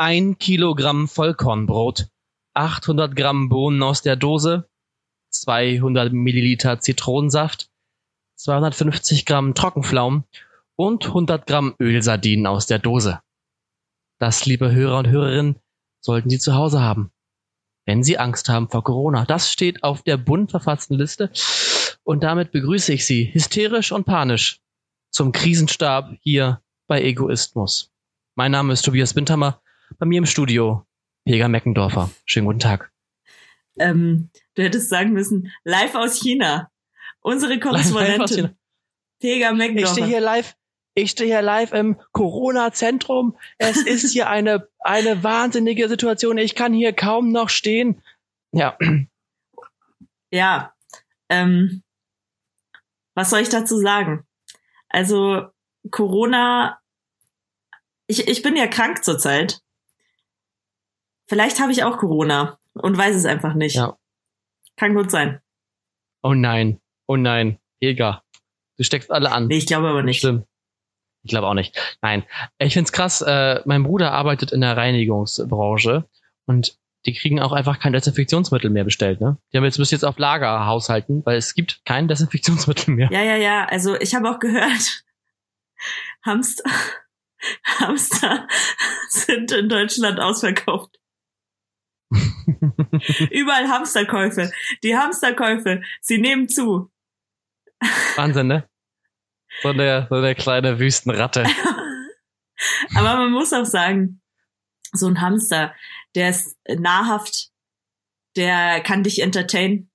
ein Kilogramm Vollkornbrot, 800 Gramm Bohnen aus der Dose, 200 Milliliter Zitronensaft, 250 Gramm Trockenpflaumen und 100 Gramm Ölsardinen aus der Dose. Das, liebe Hörer und Hörerinnen, sollten Sie zu Hause haben. Wenn Sie Angst haben vor Corona. Das steht auf der bunt verfassten Liste. Und damit begrüße ich Sie hysterisch und panisch zum Krisenstab hier bei Egoismus. Mein Name ist Tobias Bindhammer. Bei mir im Studio Pega Meckendorfer. Schönen guten Tag. Ähm, du hättest sagen müssen, live aus China. Unsere Korrespondentin. Pega Meckendorfer. Ich stehe hier live. Ich stehe hier live im Corona-Zentrum. Es ist hier eine, eine wahnsinnige Situation. Ich kann hier kaum noch stehen. Ja. Ja. Ähm, was soll ich dazu sagen? Also, Corona, ich, ich bin ja krank zurzeit. Vielleicht habe ich auch Corona und weiß es einfach nicht. Ja. Kann gut sein. Oh nein, oh nein, Jäger. Du steckst alle an. Nee, ich glaube aber nicht. Stimmt. Ich glaube auch nicht. Nein. Ich find's krass, äh, mein Bruder arbeitet in der Reinigungsbranche und die kriegen auch einfach kein Desinfektionsmittel mehr bestellt, ne? Die haben jetzt müssen jetzt auf Lager haushalten, weil es gibt kein Desinfektionsmittel mehr. Ja, ja, ja. Also ich habe auch gehört, Hamster, Hamster sind in Deutschland ausverkauft. Überall Hamsterkäufe. Die Hamsterkäufe, sie nehmen zu. Wahnsinn, ne? So eine, so eine kleine Wüstenratte. Aber man muss auch sagen, so ein Hamster, der ist nahrhaft, der kann dich entertainen.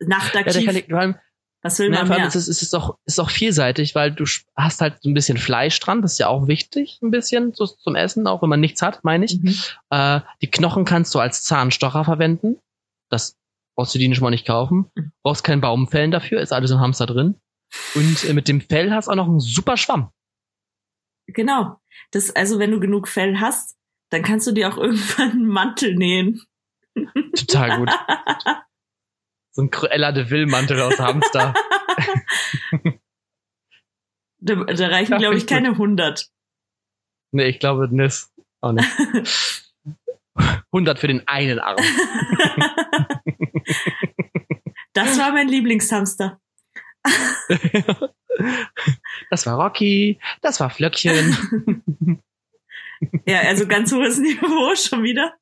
Nachtaktiv. Ja, der kann, was will man mehr? Es ist, es ist auch, ist auch vielseitig, weil du hast halt so ein bisschen Fleisch dran, das ist ja auch wichtig, ein bisschen so zum Essen, auch wenn man nichts hat, meine ich. Mhm. Äh, die Knochen kannst du als Zahnstocher verwenden. Das brauchst du die schon mal nicht kaufen. Mhm. Brauchst kein Baumfällen dafür, ist alles im Hamster drin. Und äh, mit dem Fell hast du auch noch einen super Schwamm. Genau. Das, also wenn du genug Fell hast, dann kannst du dir auch irgendwann einen Mantel nähen. Total gut. So ein Cruella de Vil Mantel aus Hamster. da, da reichen, glaube ich, keine 100. Nee, ich glaube, Nis auch nicht. 100 für den einen Arm. das war mein Lieblingshamster. das war Rocky, das war Flöckchen. ja, also ganz hohes Niveau schon wieder.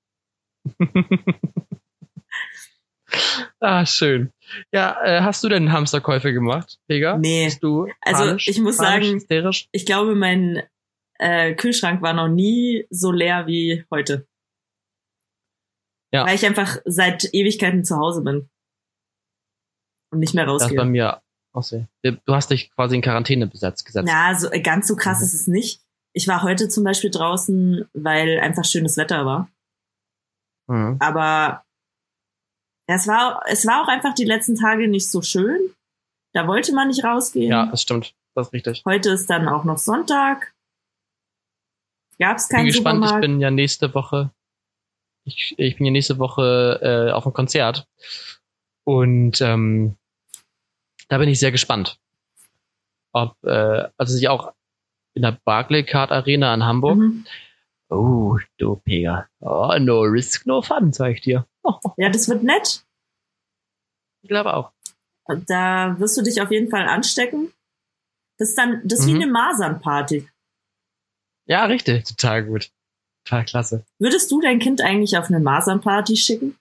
Ah, schön. Ja, äh, hast du denn Hamsterkäufe gemacht, Vega? Nee. Bist du also panisch, ich muss panisch, sagen, hysterisch? ich glaube, mein äh, Kühlschrank war noch nie so leer wie heute. Ja. Weil ich einfach seit Ewigkeiten zu Hause bin. Und nicht mehr rausgehe. Das bei mir auch so. Du hast dich quasi in Quarantäne besetzt, gesetzt. Na, so, ganz so krass mhm. ist es nicht. Ich war heute zum Beispiel draußen, weil einfach schönes Wetter war. Mhm. Aber ja, es war, es war auch einfach die letzten Tage nicht so schön. Da wollte man nicht rausgehen. Ja, das stimmt. Das ist richtig. Heute ist dann auch noch Sonntag. Gab es keinen Ich bin gespannt, ich bin ja nächste Woche, ich, ich bin ja nächste Woche äh, auf einem Konzert. Und ähm, da bin ich sehr gespannt. Ob, äh, also ich auch in der Barclaycard Arena in Hamburg. Mhm. Oh, du Pega. Oh, no risk, no fun, sag ich dir. Ja, das wird nett. Ich glaube auch. Da wirst du dich auf jeden Fall anstecken. Das ist dann, das ist mhm. wie eine Masernparty. Ja, richtig. Total gut. Total klasse. Würdest du dein Kind eigentlich auf eine Masernparty schicken?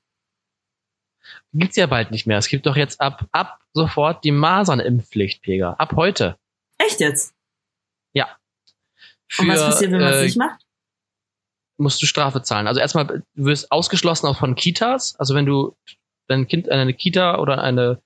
Gibt's ja bald nicht mehr. Es gibt doch jetzt ab, ab sofort die Masernimpfpflicht, Pega. Ab heute. Echt jetzt? Ja. Für, Und was passiert, wenn man es äh, nicht macht? Musst du Strafe zahlen. Also erstmal, du wirst ausgeschlossen auch von Kitas. Also wenn du dein Kind in eine Kita oder eine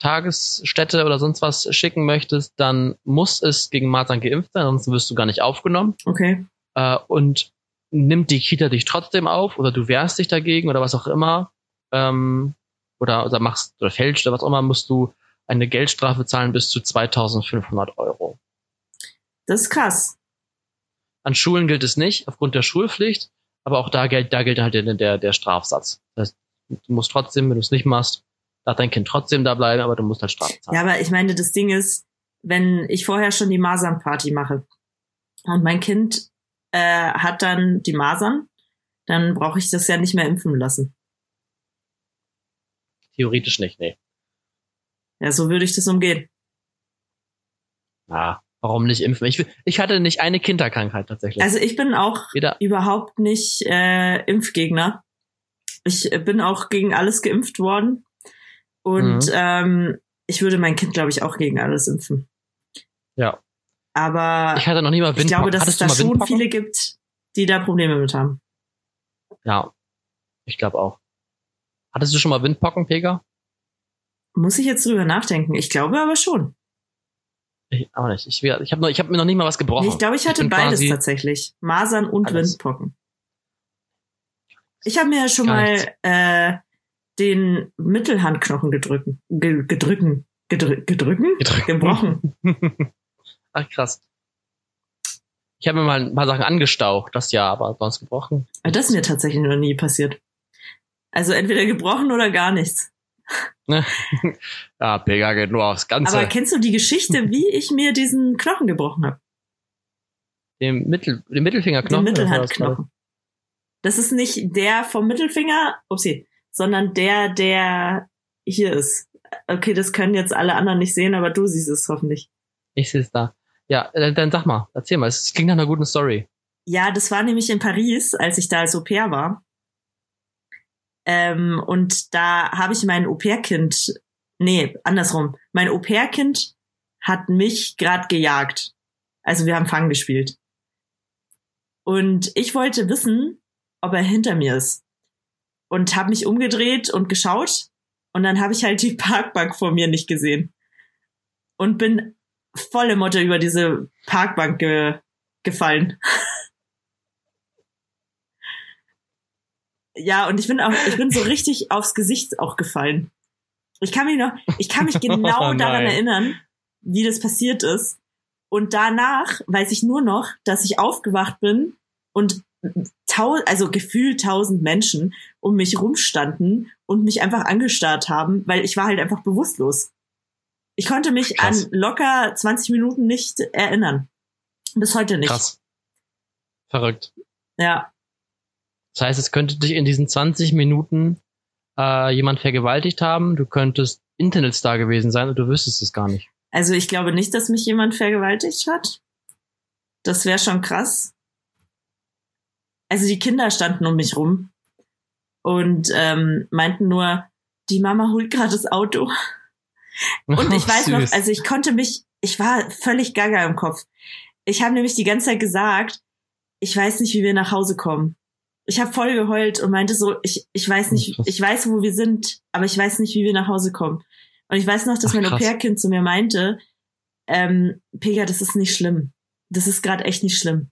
Tagesstätte oder sonst was schicken möchtest, dann muss es gegen Masern geimpft sein, sonst wirst du gar nicht aufgenommen. Okay. Äh, und nimmt die Kita dich trotzdem auf oder du wehrst dich dagegen oder was auch immer, ähm, oder, oder machst oder fälscht oder was auch immer, musst du eine Geldstrafe zahlen bis zu 2500 Euro. Das ist krass. An Schulen gilt es nicht, aufgrund der Schulpflicht, aber auch da gilt, da gilt halt der, der, der Strafsatz. Das heißt, du musst trotzdem, wenn du es nicht machst, darf dein Kind trotzdem da bleiben, aber du musst halt Strafe zahlen. Ja, aber ich meine, das Ding ist, wenn ich vorher schon die Masernparty mache und mein Kind äh, hat dann die Masern dann brauche ich das ja nicht mehr impfen lassen. Theoretisch nicht, nee. Ja, so würde ich das umgehen. Na, warum nicht impfen? Ich, ich hatte nicht eine Kinderkrankheit tatsächlich. Also ich bin auch Jeder, überhaupt nicht äh, Impfgegner. Ich bin auch gegen alles geimpft worden. Und Mhm. ähm, ich würde mein Kind, glaube ich, auch gegen alles impfen. ja. Aber Ich hatte noch nie mal ich glaube, dass es Hattest du da schon Windpocken? viele gibt, die da Probleme mit haben. Ja. Ich glaube auch. Hattest du schon mal Windpocken, Pega? Muss ich jetzt drüber nachdenken? Ich glaube aber schon. Ich auch nicht. Ich, ich habe hab mir noch nie mal was gebrochen. Nee, ich glaube, ich hatte bin beides tatsächlich. Masern und Alles. Windpocken. Ich habe mir ja schon Gar mal nichts. äh, den Mittelhandknochen gedrücken, ge, gedrücken, gedrü, gedrücken, Gedrückt. gebrochen. Ach krass. Ich habe mir mal ein paar Sachen angestaucht, das ja, aber sonst gebrochen. Das ist mir tatsächlich noch nie passiert. Also entweder gebrochen oder gar nichts. Ja, Pega geht nur aufs Ganze. Aber kennst du die Geschichte, wie ich mir diesen Knochen gebrochen habe? den, Mittel, den Mittelfingerknochen. Den? Mittelhandknochen. Das ist nicht der vom Mittelfinger, upsie, sondern der, der hier ist. Okay, das können jetzt alle anderen nicht sehen, aber du siehst es hoffentlich. Ich sehe es da. Ja, äh, dann sag mal, erzähl mal. Es klingt nach einer guten Story. Ja, das war nämlich in Paris, als ich da als Au pair war. Ähm, und da habe ich mein Au pair-Kind, nee, andersrum. Mein Au pair-Kind hat mich grad gejagt. Also wir haben Fang gespielt. Und ich wollte wissen, ob er hinter mir ist. Und habe mich umgedreht und geschaut. Und dann habe ich halt die Parkbank vor mir nicht gesehen. Und bin volle Motte über diese Parkbank ge gefallen. Ja, und ich bin auch, ich bin so richtig aufs Gesicht auch gefallen. Ich kann mich noch, ich kann mich genau Oh daran erinnern, wie das passiert ist. Und danach weiß ich nur noch, dass ich aufgewacht bin und tau also gefühlt tausend Menschen um mich rumstanden und mich einfach angestarrt haben, weil ich war halt einfach bewusstlos. Ich konnte mich Krass. an locker 20 Minuten nicht erinnern. Bis heute nicht. Krass. Verrückt. Ja. Das heißt, es könnte dich in diesen 20 Minuten äh, jemand vergewaltigt haben. Du könntest Internetstar gewesen sein und du wüsstest es gar nicht. Also ich glaube nicht, dass mich jemand vergewaltigt hat. Das wäre schon krass. Also die Kinder standen um mich rum und ähm, meinten nur, die Mama holt gerade das Auto. Und ich weiß noch, also ich konnte mich, ich war völlig gaga im Kopf. Ich habe nämlich die ganze Zeit gesagt, ich weiß nicht, wie wir nach Hause kommen. Ich habe voll geheult und meinte so, ich, ich weiß nicht, ich weiß, wo wir sind, aber ich weiß nicht, wie wir nach Hause kommen. Und ich weiß noch, dass Ach, mein. Au-pair-Kind zu mir meinte, ähm, Pega, das ist nicht schlimm. Das ist gerade echt nicht schlimm.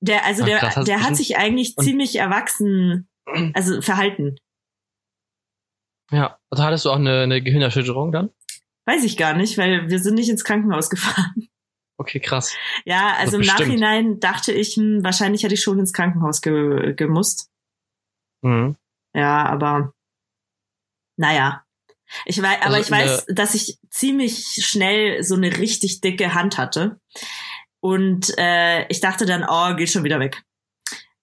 Der, also Ach, der, krass, der hat sich eigentlich ziemlich erwachsen, also verhalten. ja, also hattest du auch eine, eine Gehirnerschütterung dann? Weiß ich gar nicht, weil wir sind nicht ins Krankenhaus gefahren. Okay, krass. Ja, also im bestimmt. Nachhinein dachte ich, hm, wahrscheinlich hätte ich schon ins Krankenhaus ge gemusst. Mhm. Ja, aber naja. Ich weiß, aber Also ich weiß, dass ich ziemlich schnell so eine richtig dicke Hand hatte. Und äh, ich dachte dann, oh, geht schon wieder weg.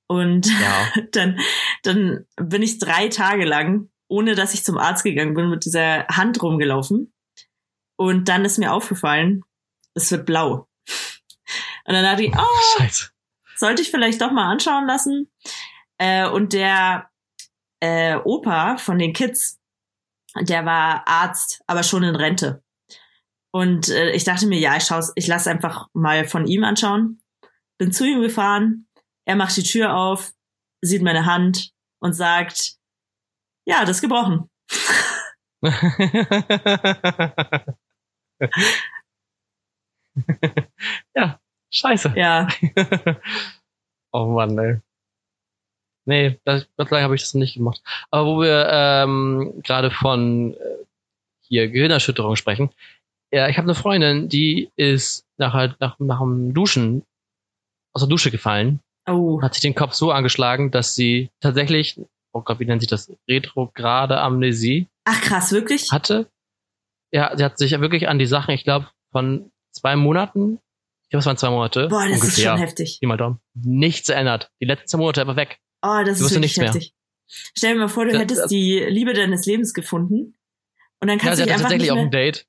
Und Ja. dann, dann bin ich drei Tage lang, ohne dass ich zum Arzt gegangen bin, mit dieser Hand rumgelaufen. Und dann ist mir aufgefallen, es wird blau. Und dann dachte ich, oh, Scheiße. sollte ich vielleicht doch mal anschauen lassen. Äh, und der äh, Opa von den Kids, der war Arzt, aber schon in Rente. Und äh, ich dachte mir, ja, ich schaue, ich lasse einfach mal von ihm anschauen. Bin zu ihm gefahren. Er macht die Tür auf, sieht meine Hand und sagt, ja, das ist gebrochen. ja, scheiße. Ja, oh Mann, ey. Nee, das, Gott sei Dank habe ich das noch nicht gemacht. Aber wo wir ähm, gerade von äh, hier Gehirnerschütterung sprechen, ja, ich habe eine Freundin, die ist nach, halt, nach, nach dem Duschen aus der Dusche gefallen, oh, hat sich den Kopf so angeschlagen, dass sie tatsächlich, oh Gott, wie nennt sich das, retrograde Amnesie ach krass, wirklich? hatte. Ja, sie hat sich ja wirklich an die Sachen, ich glaube, von zwei Monaten, glaube, es waren zwei Monate. Boah, das ist schon heftig. Mal Daumen. Nichts ändert. Die letzten zwei Monate einfach weg. Oh, das Du ist wirklich nichts mehr. heftig. Stell dir mal vor, du Das- hättest das- die Liebe deines Lebens gefunden und dann Ja, kannst sie du dich einfach nicht tatsächlich auch mehr ein Date.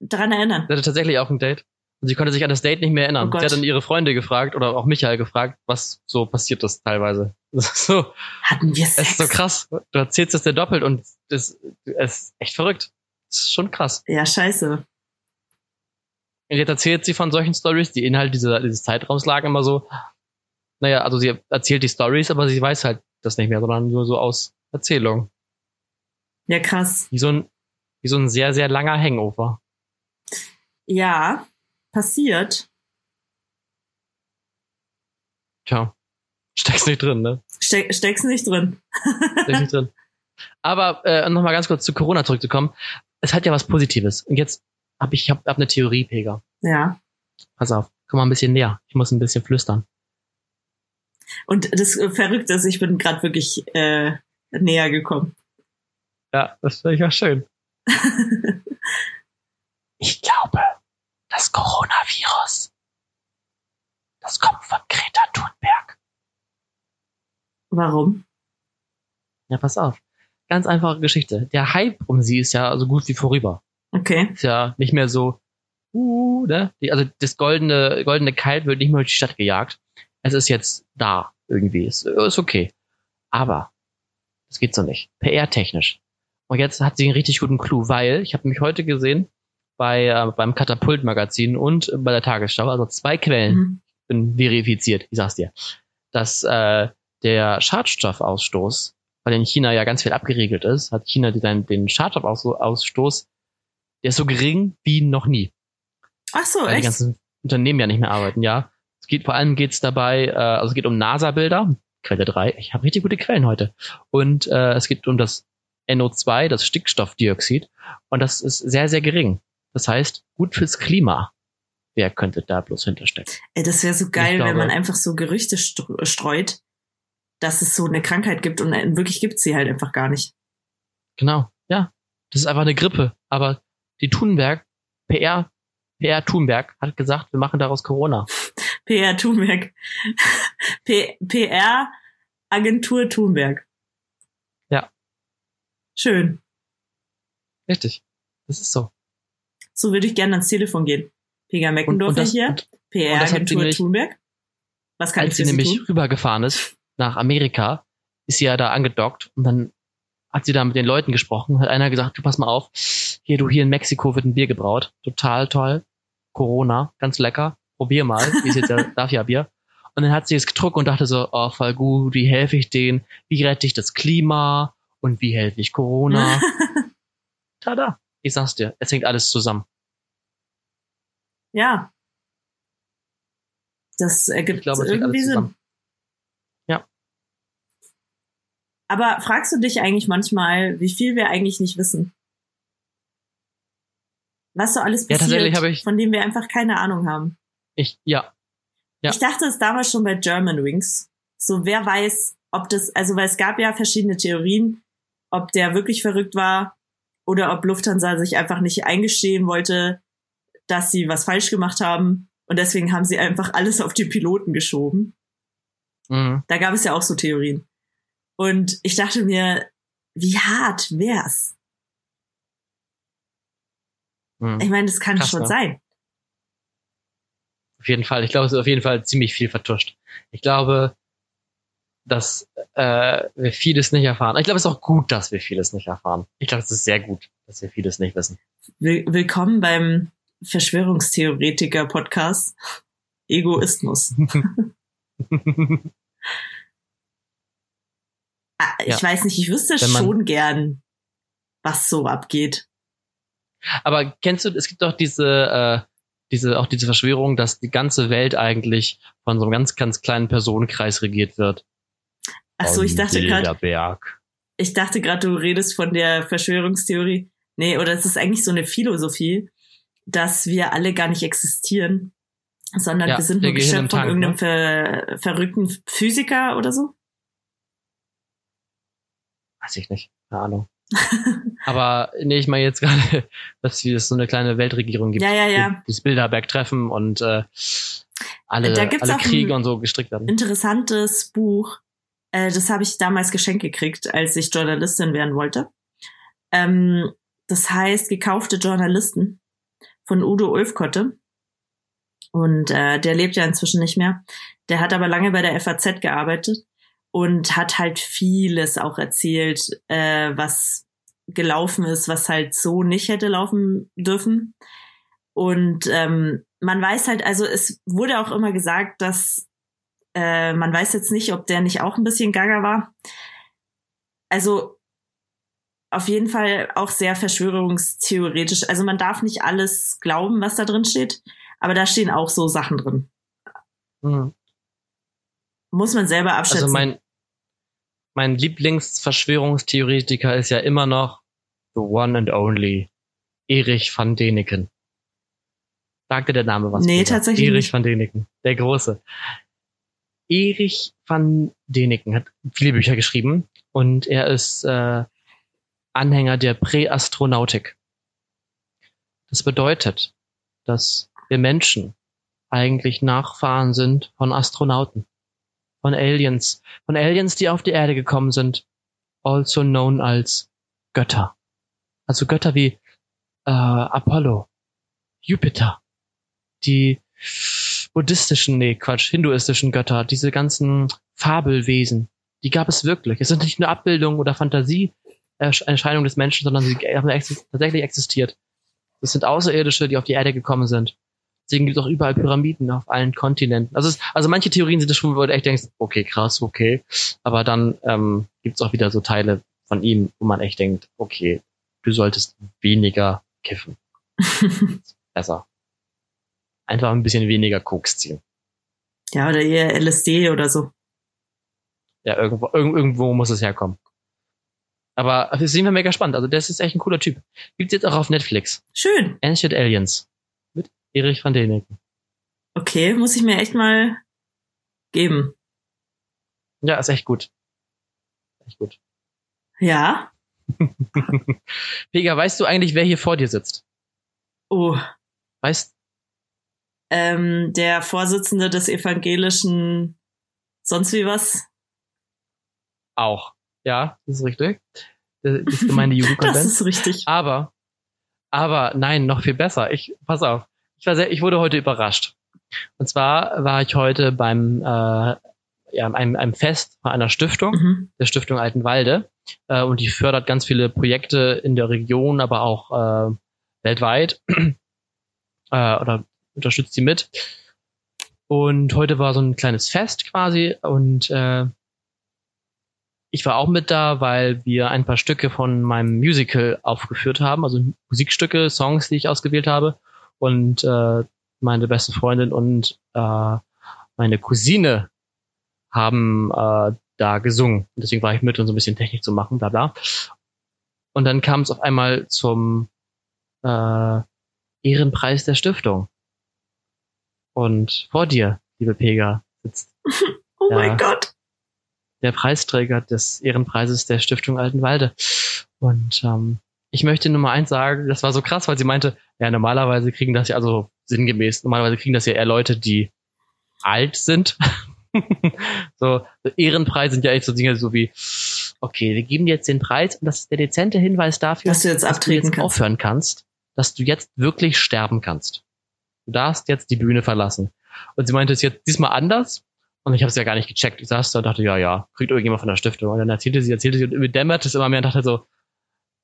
daran erinnern. Sie hatte tatsächlich auch ein Date. Und sie konnte sich an das Date nicht mehr erinnern. Oh sie hat dann ihre Freunde gefragt oder auch Michael gefragt, was so passiert ist teilweise. Das ist so, Hatten wir es Sex? ist so krass. Du erzählst es dir doppelt und das, es ist echt verrückt. Das ist schon krass. Ja, scheiße. Und jetzt erzählt sie von solchen Stories, die Inhalt dieser, dieses Zeitraums lagen immer so. Naja, also sie erzählt die Stories, aber sie weiß halt das nicht mehr, sondern nur so aus Erzählung. Ja, krass. Wie so ein, wie so ein sehr, sehr langer Hangover. Ja, passiert. Tja, steckst nicht drin, ne? Ste steckst nicht drin. Steckst nicht drin. Aber äh, nochmal ganz kurz zu Corona zurückzukommen. Es hat ja was Positives. Und jetzt habe ich hab, hab eine Theorie, Pega. Ja. Pass auf, komm mal ein bisschen näher. Ich muss ein bisschen flüstern. Und das Verrückte ist, ich bin gerade wirklich äh, näher gekommen. Ja, das finde ich auch schön. Ich glaube, das Coronavirus, das kommt von Greta Thunberg. Warum? Ja, pass auf. Ganz einfache Geschichte. Der Hype um sie ist ja so gut wie vorüber. Okay. Ist ja nicht mehr so, uh, ne? Also das goldene, goldene Kalt wird nicht mehr durch die Stadt gejagt. Es ist jetzt da irgendwie. Ist, ist okay. Aber das geht so nicht. PR-technisch. Und jetzt hat sie einen richtig guten Clou, weil ich habe mich heute gesehen bei äh, beim Katapult-Magazin und bei der Tagesschau, also zwei Quellen, Mhm. bin verifiziert, ich sag's dir, dass äh, der Schadstoffausstoß, weil in China ja ganz viel abgeriegelt ist, hat China den, den Schadstoffausstoß, der ist so gering wie noch nie, Ach so, weil die echt? ganzen Unternehmen ja nicht mehr arbeiten, ja. Es geht vor allem geht's dabei, äh, also es geht um NASA-Bilder, Quelle 3, ich habe richtig gute Quellen heute, und äh, es geht um das NO2, das Stickstoffdioxid, und das ist sehr, sehr gering. Das heißt, gut fürs Klima. Wer könnte da bloß hinterstecken? Ey, das wäre so geil, glaube- wenn man einfach so Gerüchte str- streut, dass es so eine Krankheit gibt und in wirklich gibt's sie halt einfach gar nicht. Genau, ja. Das ist einfach eine Grippe. Aber die Thunberg, PR, PR Thunberg hat gesagt, wir machen daraus Corona. PR Thunberg. P PR Agentur Thunberg. Ja. Schön. Richtig. Das ist so. So würde ich gerne ans Telefon gehen. Pega Meckendorfer hier. PR Agentur Thunberg. Was kann als Sie nämlich tun? rübergefahren ist nach Amerika, ist sie ja da angedockt und dann hat sie da mit den Leuten gesprochen, hat einer gesagt, du pass mal auf, hier, du, hier in Mexiko wird ein Bier gebraut. Total toll. Corona, ganz lecker. Probier mal. Wie ist jetzt ja, darf ja Bier. Und dann hat sie es getrunken und dachte so, oh, voll gut, wie helfe ich denen? Wie rette ich das Klima? Und wie helfe ich Corona? Tada. Ich sag's dir, es hängt alles zusammen. ja. Das ergibt glaube, irgendwie Sinn. Ja. Aber fragst du dich eigentlich manchmal, wie viel wir eigentlich nicht wissen? Was so alles Ja, tatsächlich passiert, habe ich- von dem wir einfach keine Ahnung haben. Ich, ja, Ja. Ich dachte es damals schon bei German Wings. So, wer weiß, ob das, also weil es gab ja verschiedene Theorien, ob der wirklich verrückt war oder ob Lufthansa sich einfach nicht eingestehen wollte, dass sie was falsch gemacht haben. Und deswegen haben sie einfach alles auf die Piloten geschoben. mhm. Da gab es ja auch so Theorien. Und ich dachte mir, wie hart wär's? Mhm. Ich meine, das kann Krass, schon ne? sein. Auf jeden Fall. Ich glaube, es ist auf jeden Fall ziemlich viel vertuscht. Ich glaube, dass äh, wir vieles nicht erfahren. Ich glaube, es ist auch gut, dass wir vieles nicht erfahren. Ich glaube, es ist sehr gut, dass wir vieles nicht wissen. Will willkommen beim Verschwörungstheoretiker-Podcast Egoismus. Ah, Ich Ja. weiß nicht, ich wüsste schon gern, was so abgeht. Aber kennst du, es gibt doch diese, äh, diese, auch diese Verschwörung, dass die ganze Welt eigentlich von so einem ganz, ganz kleinen Personenkreis regiert wird. Ach so, ich dachte gerade, ich dachte gerade, du redest von der Verschwörungstheorie. Nee, oder es ist eigentlich so eine Philosophie, dass wir alle gar nicht existieren, sondern Ja, wir sind nur gehen im Geschöpf von Tank, irgendeinem ne? ver verrückten Physiker oder so. Weiß ich nicht. Keine Ahnung. Aber nee, ich meine jetzt gerade, dass es so eine kleine Weltregierung gibt. Ja, ja, ja. Das Bilderberg-Treffen und äh, alle, Da gibt's alle Kriege und so gestrickt werden. Interessantes Buch. Äh, das habe ich damals geschenkt gekriegt, als ich Journalistin werden wollte. Ähm, das heißt Gekaufte Journalisten von Udo Ulfkotte. Und äh, der lebt ja inzwischen nicht mehr. Der hat aber lange bei der FAZ gearbeitet und hat halt vieles auch erzählt, äh, was gelaufen ist, was halt so nicht hätte laufen dürfen. Und ähm, man weiß halt, also es wurde auch immer gesagt, dass äh, man weiß jetzt nicht, ob der nicht auch ein bisschen gaga war. Also auf jeden Fall auch sehr verschwörungstheoretisch. Also man darf nicht alles glauben, was da drin steht, aber da stehen auch so Sachen drin. Mhm. Muss man selber abschätzen. Also mein, mein Lieblingsverschwörungstheoretiker ist ja immer noch the one and only Erich van Däniken. Sagte der Name was? Nee, Peter? tatsächlich Erich nicht. van Däniken, der Große. Erich van Däniken hat viele Bücher geschrieben und er ist äh, Anhänger der Präastronautik. Das bedeutet, dass wir Menschen eigentlich Nachfahren sind von Astronauten, von Aliens, von Aliens, die auf die Erde gekommen sind, also known als Götter. Also Götter wie äh, Apollo, Jupiter, die buddhistischen, nee, Quatsch, hinduistischen Götter, diese ganzen Fabelwesen, die gab es wirklich. Es sind nicht nur Abbildungen oder Fantasieerscheinungen des Menschen, sondern sie haben tatsächlich existiert. Das sind Außerirdische, die auf die Erde gekommen sind. Deswegen gibt es auch überall Pyramiden auf allen Kontinenten. Also, es, also manche Theorien sind das schon, wo du echt denkst, okay, krass, okay. Aber dann ähm, gibt es auch wieder so Teile von ihm, wo man echt denkt, okay, du solltest weniger kiffen. Besser. Einfach ein bisschen weniger Koks ziehen. ja, oder eher LSD oder so. Ja, irgendwo, irg irgendwo muss es herkommen. Aber das ist jeden Fall mega spannend. Also das ist echt ein cooler Typ. Gibt's jetzt auch auf Netflix. Schön. Ancient Aliens. Erich van Däniken. Okay, muss ich mir echt mal geben. Ja, ist echt gut. Echt gut. Ja. Pega, weißt du eigentlich, wer hier vor dir sitzt? Oh, Weißt, ähm, der Vorsitzende des evangelischen sonst wie was. auch. Ja, das ist richtig. Das das Gemeinde Das Jugendkonvent. ist richtig. Aber, aber nein, noch viel besser. Ich, pass auf. Ich war sehr, ich wurde heute überrascht. Und zwar war ich heute beim, äh, ja, einem, einem Fest von einer Stiftung, Mhm. der Stiftung Altenwalde. Äh, und die fördert ganz viele Projekte in der Region, aber auch äh, weltweit. äh, oder unterstützt sie mit. Und heute war so ein kleines Fest quasi und äh, ich war auch mit da, weil wir ein paar Stücke von meinem Musical aufgeführt haben, also Musikstücke, Songs, die ich ausgewählt habe. Und äh, meine beste Freundin und äh, meine Cousine haben äh, da gesungen. Und deswegen war ich mit, um so ein bisschen Technik zu machen, bla bla. Und dann kam es auf einmal zum äh, Ehrenpreis der Stiftung. Und vor dir, liebe Pega, sitzt Oh Ja. mein Gott. der Preisträger des Ehrenpreises der Stiftung Altenwalde. Und ähm, ich möchte nur mal eins sagen, das war so krass, weil sie meinte, ja, normalerweise kriegen das ja, also sinngemäß, normalerweise kriegen das ja eher Leute, die alt sind. so, so Ehrenpreise sind ja echt so Dinge so wie, okay, wir geben dir jetzt den Preis und das ist der dezente Hinweis dafür, Dass du jetzt dass du abtreten jetzt kannst. aufhören kannst, dass du jetzt wirklich sterben kannst. Du darfst jetzt die Bühne verlassen. Und sie meinte es jetzt diesmal anders. Und ich habe es ja gar nicht gecheckt. Ich saß da und dachte, ja, ja, kriegt irgendjemand von der Stiftung. Und dann erzählte sie, erzählte sie und mir dämmert es immer mehr und dachte so,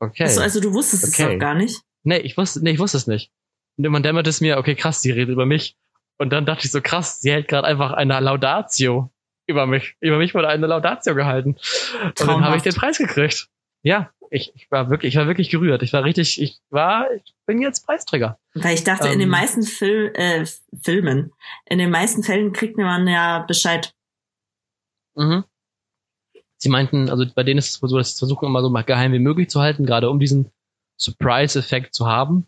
okay. Achso, also du wusstest es Okay. auch gar nicht. Nee, ich wusste, nee, ich wusste es nicht. Und irgendwann dämmert es mir, okay, krass, sie redet über mich. Und dann dachte ich so, krass, sie hält gerade einfach eine Laudatio über mich. Über mich wurde eine Laudatio gehalten. Und dann habe Traumhaft. ich den Preis gekriegt. Ja, ich, ich war wirklich, ich war wirklich gerührt. Ich war richtig, ich war, ich bin jetzt Preisträger. Weil ich dachte, in den Ähm. meisten Fil äh, Filmen, in den meisten Fällen kriegt man ja Bescheid. Mhm. Sie meinten, also bei denen ist es so, dass sie versuchen immer so mal geheim wie möglich zu halten, gerade um diesen Surprise-Effekt zu haben.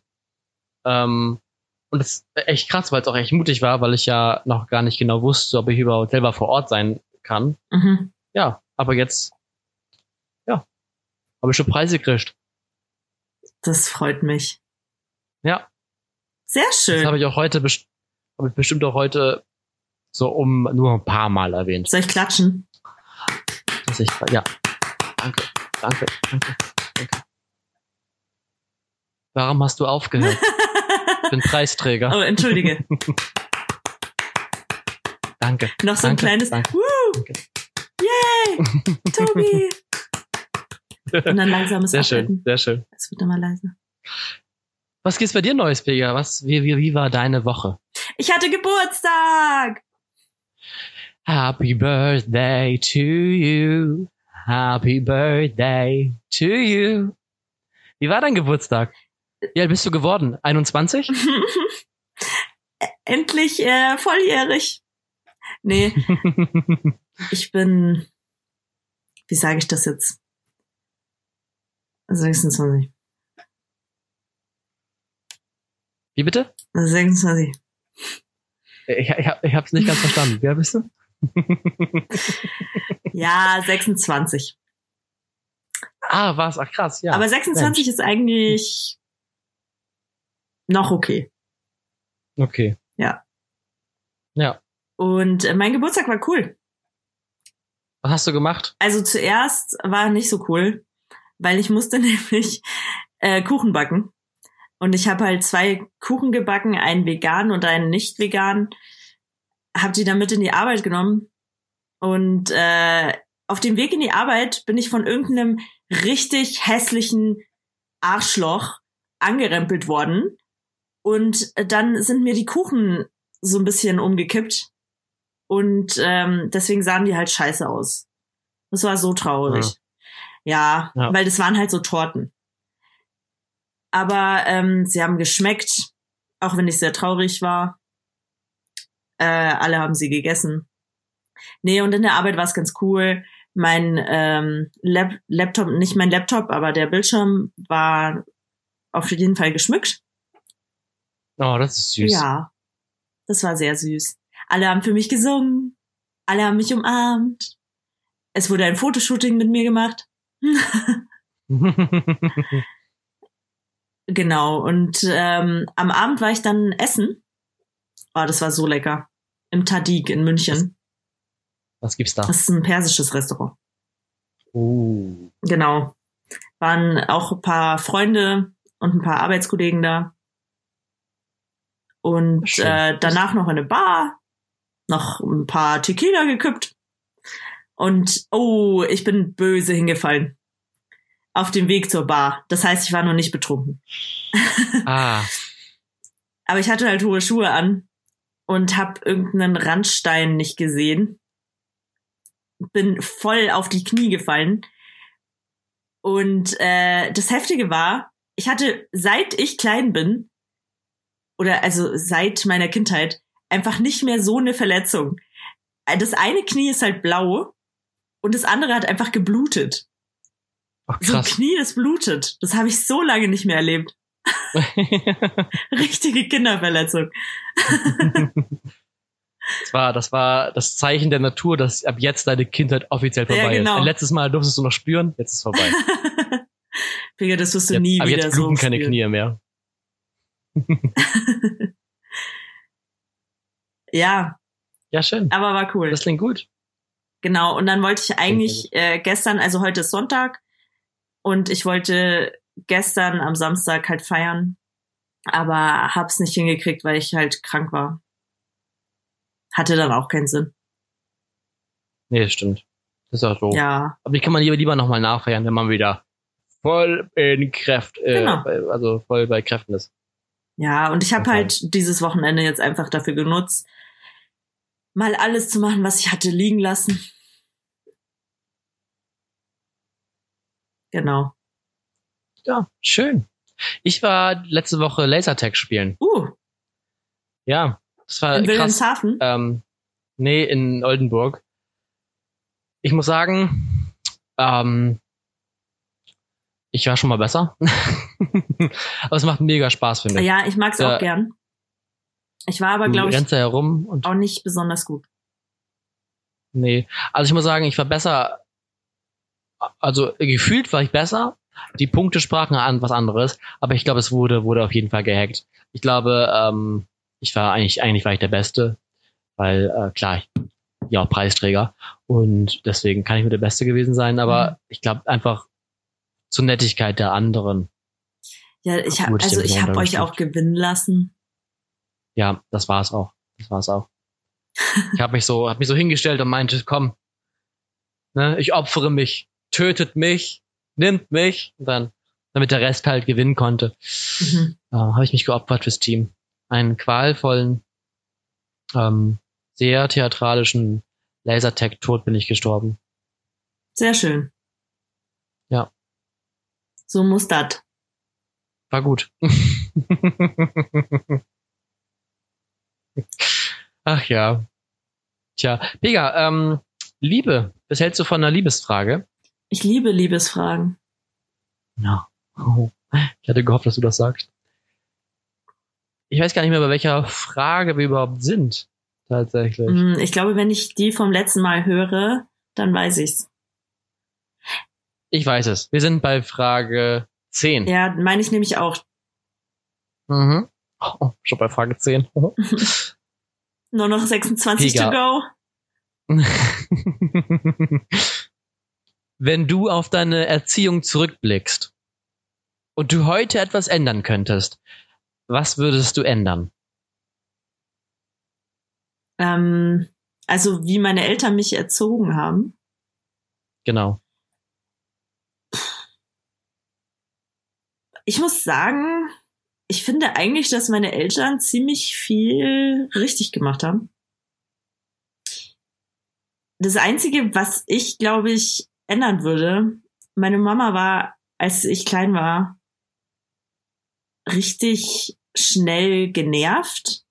Ähm, und das ist echt krass, weil es auch echt mutig war, weil ich ja noch gar nicht genau wusste, ob ich überhaupt selber vor Ort sein kann. Mhm. Ja, aber jetzt, ja, Habe ich schon Preise gekriegt. Das freut mich. Ja. Sehr schön. Das habe ich auch heute, habe ich bestimmt auch heute so um nur ein paar Mal erwähnt. Soll ich klatschen? Ich, ja. Danke, danke, danke, danke. Warum hast du aufgehört? ich bin Preisträger. Oh, entschuldige. danke. Noch so ein danke, kleines danke, Woo! Yay! Tobi! Und dann langsames Sehr schön, Abhalten. sehr schön. Es wird immer leiser. Was gibt's bei dir Neues, Pega? Was, wie, wie, wie war deine Woche? Ich hatte Geburtstag! Happy birthday to you. Happy birthday to you. Wie war dein Geburtstag? Wie alt bist du geworden? 21? Endlich äh, volljährig. Nee, ich bin, wie sage ich das jetzt? 26. Wie bitte? 26. Ich, ich, ich hab's nicht ganz verstanden. Wer bist du? Ja, 26. Ah, was? Ach krass, ja. Aber 26 ist eigentlich noch okay. Okay. Ja. Ja. Und äh, mein Geburtstag war cool. Was hast du gemacht? Also zuerst war nicht so cool, weil ich musste nämlich äh, Kuchen backen. Und ich habe halt zwei Kuchen gebacken, einen vegan und einen nicht vegan. Hab die dann mit in die Arbeit genommen. Und äh, auf dem Weg in die Arbeit bin ich von irgendeinem richtig hässlichen Arschloch angerempelt worden. Und äh, dann sind mir die Kuchen so ein bisschen umgekippt. Und ähm, deswegen sahen die halt scheiße aus. Das war so traurig. Ja, Ja. weil das waren halt so Torten. Aber ähm, sie haben geschmeckt, auch wenn ich sehr traurig war. Äh, alle haben sie gegessen. Nee, und in der Arbeit war es ganz cool. Mein ähm, Lap Laptop, nicht mein Laptop, aber der Bildschirm war auf jeden Fall geschmückt. Oh, das ist süß. Ja, das war sehr süß. Alle haben für mich gesungen. Alle haben mich umarmt. Es wurde ein Fotoshooting mit mir gemacht. Genau. Und ähm, am Abend war ich dann essen. Oh, das war so lecker. Im Tadik in München. Was gibt's da? Das ist ein persisches Restaurant. Uh. Genau. Waren auch ein paar Freunde und ein paar Arbeitskollegen da. Und Schön. äh, danach noch in eine Bar, noch ein paar Tequila gekippt. Und oh, ich bin böse hingefallen. Auf dem Weg zur Bar. Das heißt, ich war noch nicht betrunken. Ah, Aber ich hatte halt hohe Schuhe an und habe irgendeinen Randstein nicht gesehen. Bin voll auf die Knie gefallen. Und äh, das Heftige war, ich hatte, seit ich klein bin, oder also seit meiner Kindheit, einfach nicht mehr so eine Verletzung. Das eine Knie ist halt blau und das andere hat einfach geblutet. ach, So ein krass. Knie, das blutet. Das habe ich so lange nicht mehr erlebt. Richtige Kinderverletzung. das, war, das war das Zeichen der Natur, dass ab jetzt deine Kindheit offiziell Ja, vorbei genau. ist. Ein letztes Mal durftest du noch spüren, jetzt ist es vorbei. Digga, das wirst du Jetzt, nie aber wieder jetzt bluten so keine spüren. Knie mehr. Ja, Ja, schön. aber war cool. Das klingt gut. Genau, und dann wollte ich eigentlich äh, gestern, also heute ist Sonntag, und ich wollte gestern am Samstag halt feiern, aber hab's nicht hingekriegt, weil ich halt krank war. Hatte dann auch keinen Sinn. Nee, stimmt. Das ist auch doof. Ja, Aber die kann man lieber, lieber nochmal nachfeiern, wenn man wieder voll in Kräft, äh, Genau. also voll bei Kräften ist. ja, und ich habe halt dieses Wochenende jetzt einfach dafür genutzt, mal alles zu machen, was ich hatte liegen lassen. Genau. Ja, schön. Ich war letzte Woche Lasertag spielen. Uh, Ja, das war in krass. Wilhelmshaven. Ähm, nee, in Oldenburg. Ich muss sagen, ähm, ich war schon mal besser. aber es macht mega Spaß, finde ich. Ja, ich mag's Ja. auch gern. Ich war aber, glaube ich, herum und auch nicht besonders gut. nee. Also ich muss sagen, ich war besser also gefühlt war ich besser. Die Punkte sprachen an was anderes, aber ich glaube, es wurde, wurde auf jeden Fall gehackt. Ich glaube, ähm, ich war eigentlich, eigentlich war ich der Beste, weil äh, klar, ich ja auch Preisträger und deswegen kann ich nur der Beste gewesen sein, aber mhm. ich glaube einfach zur Nettigkeit der anderen. Ja, ich habe also ich habe euch auch gewinnen lassen. Ja, das war's auch. Das war's auch. ich habe mich so, habe mich so hingestellt und meinte, komm, ne, ich opfere mich, tötet mich, nimmt mich, und dann, damit der Rest halt gewinnen konnte, mhm. äh, habe ich mich geopfert fürs Team. Einen qualvollen, ähm, sehr theatralischen Lasertag-Tod bin ich gestorben. Sehr schön. Ja. So muss das. War gut. Ach ja. Tja, Pega, ähm, Liebe. Was hältst du von einer Liebesfrage? Ich liebe Liebesfragen. Ja. Oh. Ich hatte gehofft, dass du das sagst. Ich weiß gar nicht mehr, bei welcher Frage wir überhaupt sind. Tatsächlich. Mm, ich glaube, wenn ich die vom letzten Mal höre, dann weiß ich's. Ich weiß es. Wir sind bei Frage 10. Ja, meine ich nämlich auch. Mhm. Oh, schon bei Frage 10. Nur noch 26 Giga. to go. Wenn du auf deine Erziehung zurückblickst und du heute etwas ändern könntest, was würdest du ändern? Ähm, also wie meine Eltern mich erzogen haben. Genau. Ich muss sagen, ich finde eigentlich, dass meine Eltern ziemlich viel richtig gemacht haben. Das Einzige, was ich, glaube ich, ändern würde, meine Mama war, als ich klein war, richtig schnell genervt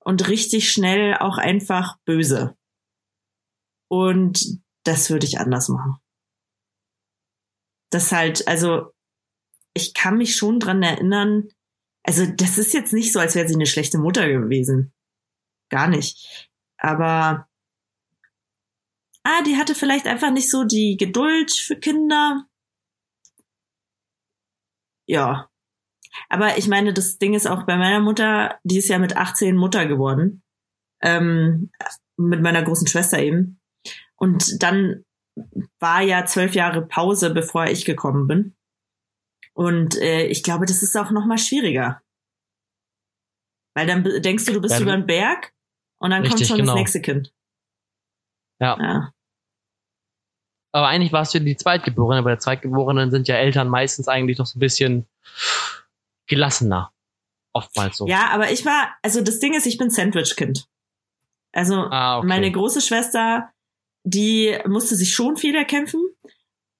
und richtig schnell auch einfach böse. Und das würde ich anders machen. Das halt, also ich kann mich schon dran erinnern, also das ist jetzt nicht so, als wäre sie eine schlechte Mutter gewesen. Gar nicht. Aber ah, die hatte vielleicht einfach nicht so die Geduld für Kinder. Ja, aber ich meine, das Ding ist auch bei meiner Mutter, die ist ja mit 18 Mutter geworden. Ähm, mit meiner großen Schwester eben. Und dann war ja zwölf Jahre Pause, bevor ich gekommen bin. Und äh, ich glaube, das ist auch noch mal schwieriger. Weil dann denkst du, du bist ja, über den Berg und dann richtig, kommt schon genau. das nächste Kind. Ja. ja. Aber eigentlich warst du die Zweitgeborene. Bei der Zweitgeborenen sind ja Eltern meistens eigentlich noch so ein bisschen gelassener. Oftmals so. Ja, aber ich war, also das Ding ist, ich bin Sandwich-Kind. Also ah, okay. meine große Schwester, die musste sich schon viel erkämpfen.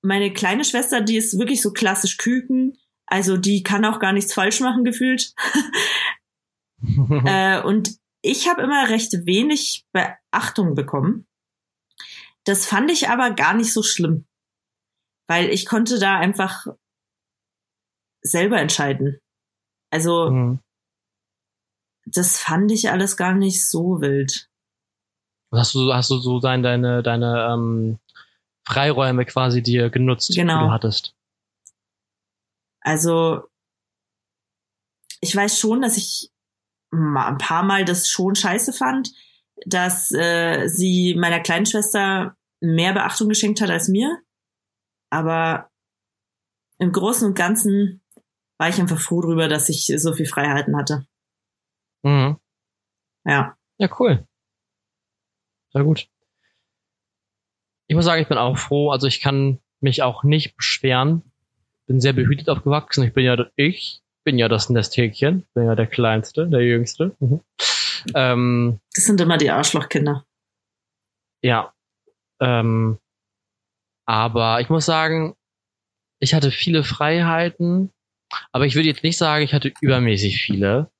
Meine kleine Schwester, die ist wirklich so klassisch Küken. Also die kann auch gar nichts falsch machen gefühlt. äh, und ich habe immer recht wenig Beachtung bekommen. Das fand ich aber gar nicht so schlimm, weil ich konnte da einfach selber entscheiden. Also, mhm. das fand ich alles gar nicht so wild. Hast du, hast du so dein, deine, deine ähm, Freiräume quasi dir genutzt, genau. die du hattest? Also, ich weiß schon, dass ich ein paar Mal das schon scheiße fand, dass äh, sie meiner kleinen Schwester mehr Beachtung geschenkt hat als mir. Aber im Großen und Ganzen war ich einfach froh drüber, dass ich so viel Freiheiten hatte. Mhm. Ja. Ja, cool. Sehr gut. Ich muss sagen, ich bin auch froh. Also ich kann mich auch nicht beschweren. Bin sehr behütet aufgewachsen. Ich bin ja ich bin ja das Nesthäkchen. Bin ja der Kleinste, der Jüngste. Mhm. Ähm, das sind immer die Arschlochkinder. Ja. Ähm, aber ich muss sagen, ich hatte viele Freiheiten aber ich würde jetzt nicht sagen, ich hatte übermäßig viele.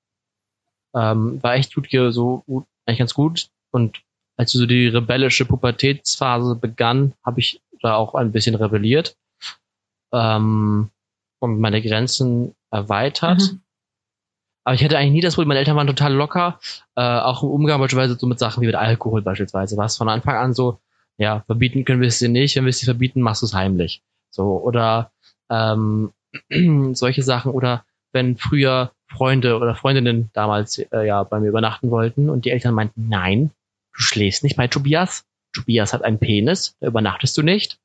Ähm, war echt gut, so gut, eigentlich ganz gut. Und als so die rebellische Pubertätsphase begann, habe ich da auch ein bisschen rebelliert ähm, und meine Grenzen erweitert. Mhm. Aber ich hatte eigentlich nie das Problem, meine Eltern waren total locker, äh, auch im Umgang beispielsweise so mit Sachen wie mit Alkohol beispielsweise. Was von Anfang an so, ja, verbieten können wir es dir nicht, wenn wir dir verbieten, machst du es heimlich. So, oder ähm, solche Sachen. Oder wenn früher Freunde oder Freundinnen damals äh, ja bei mir übernachten wollten und die Eltern meinten, nein, du schläfst nicht bei Tobias. Tobias hat einen Penis, da übernachtest du nicht.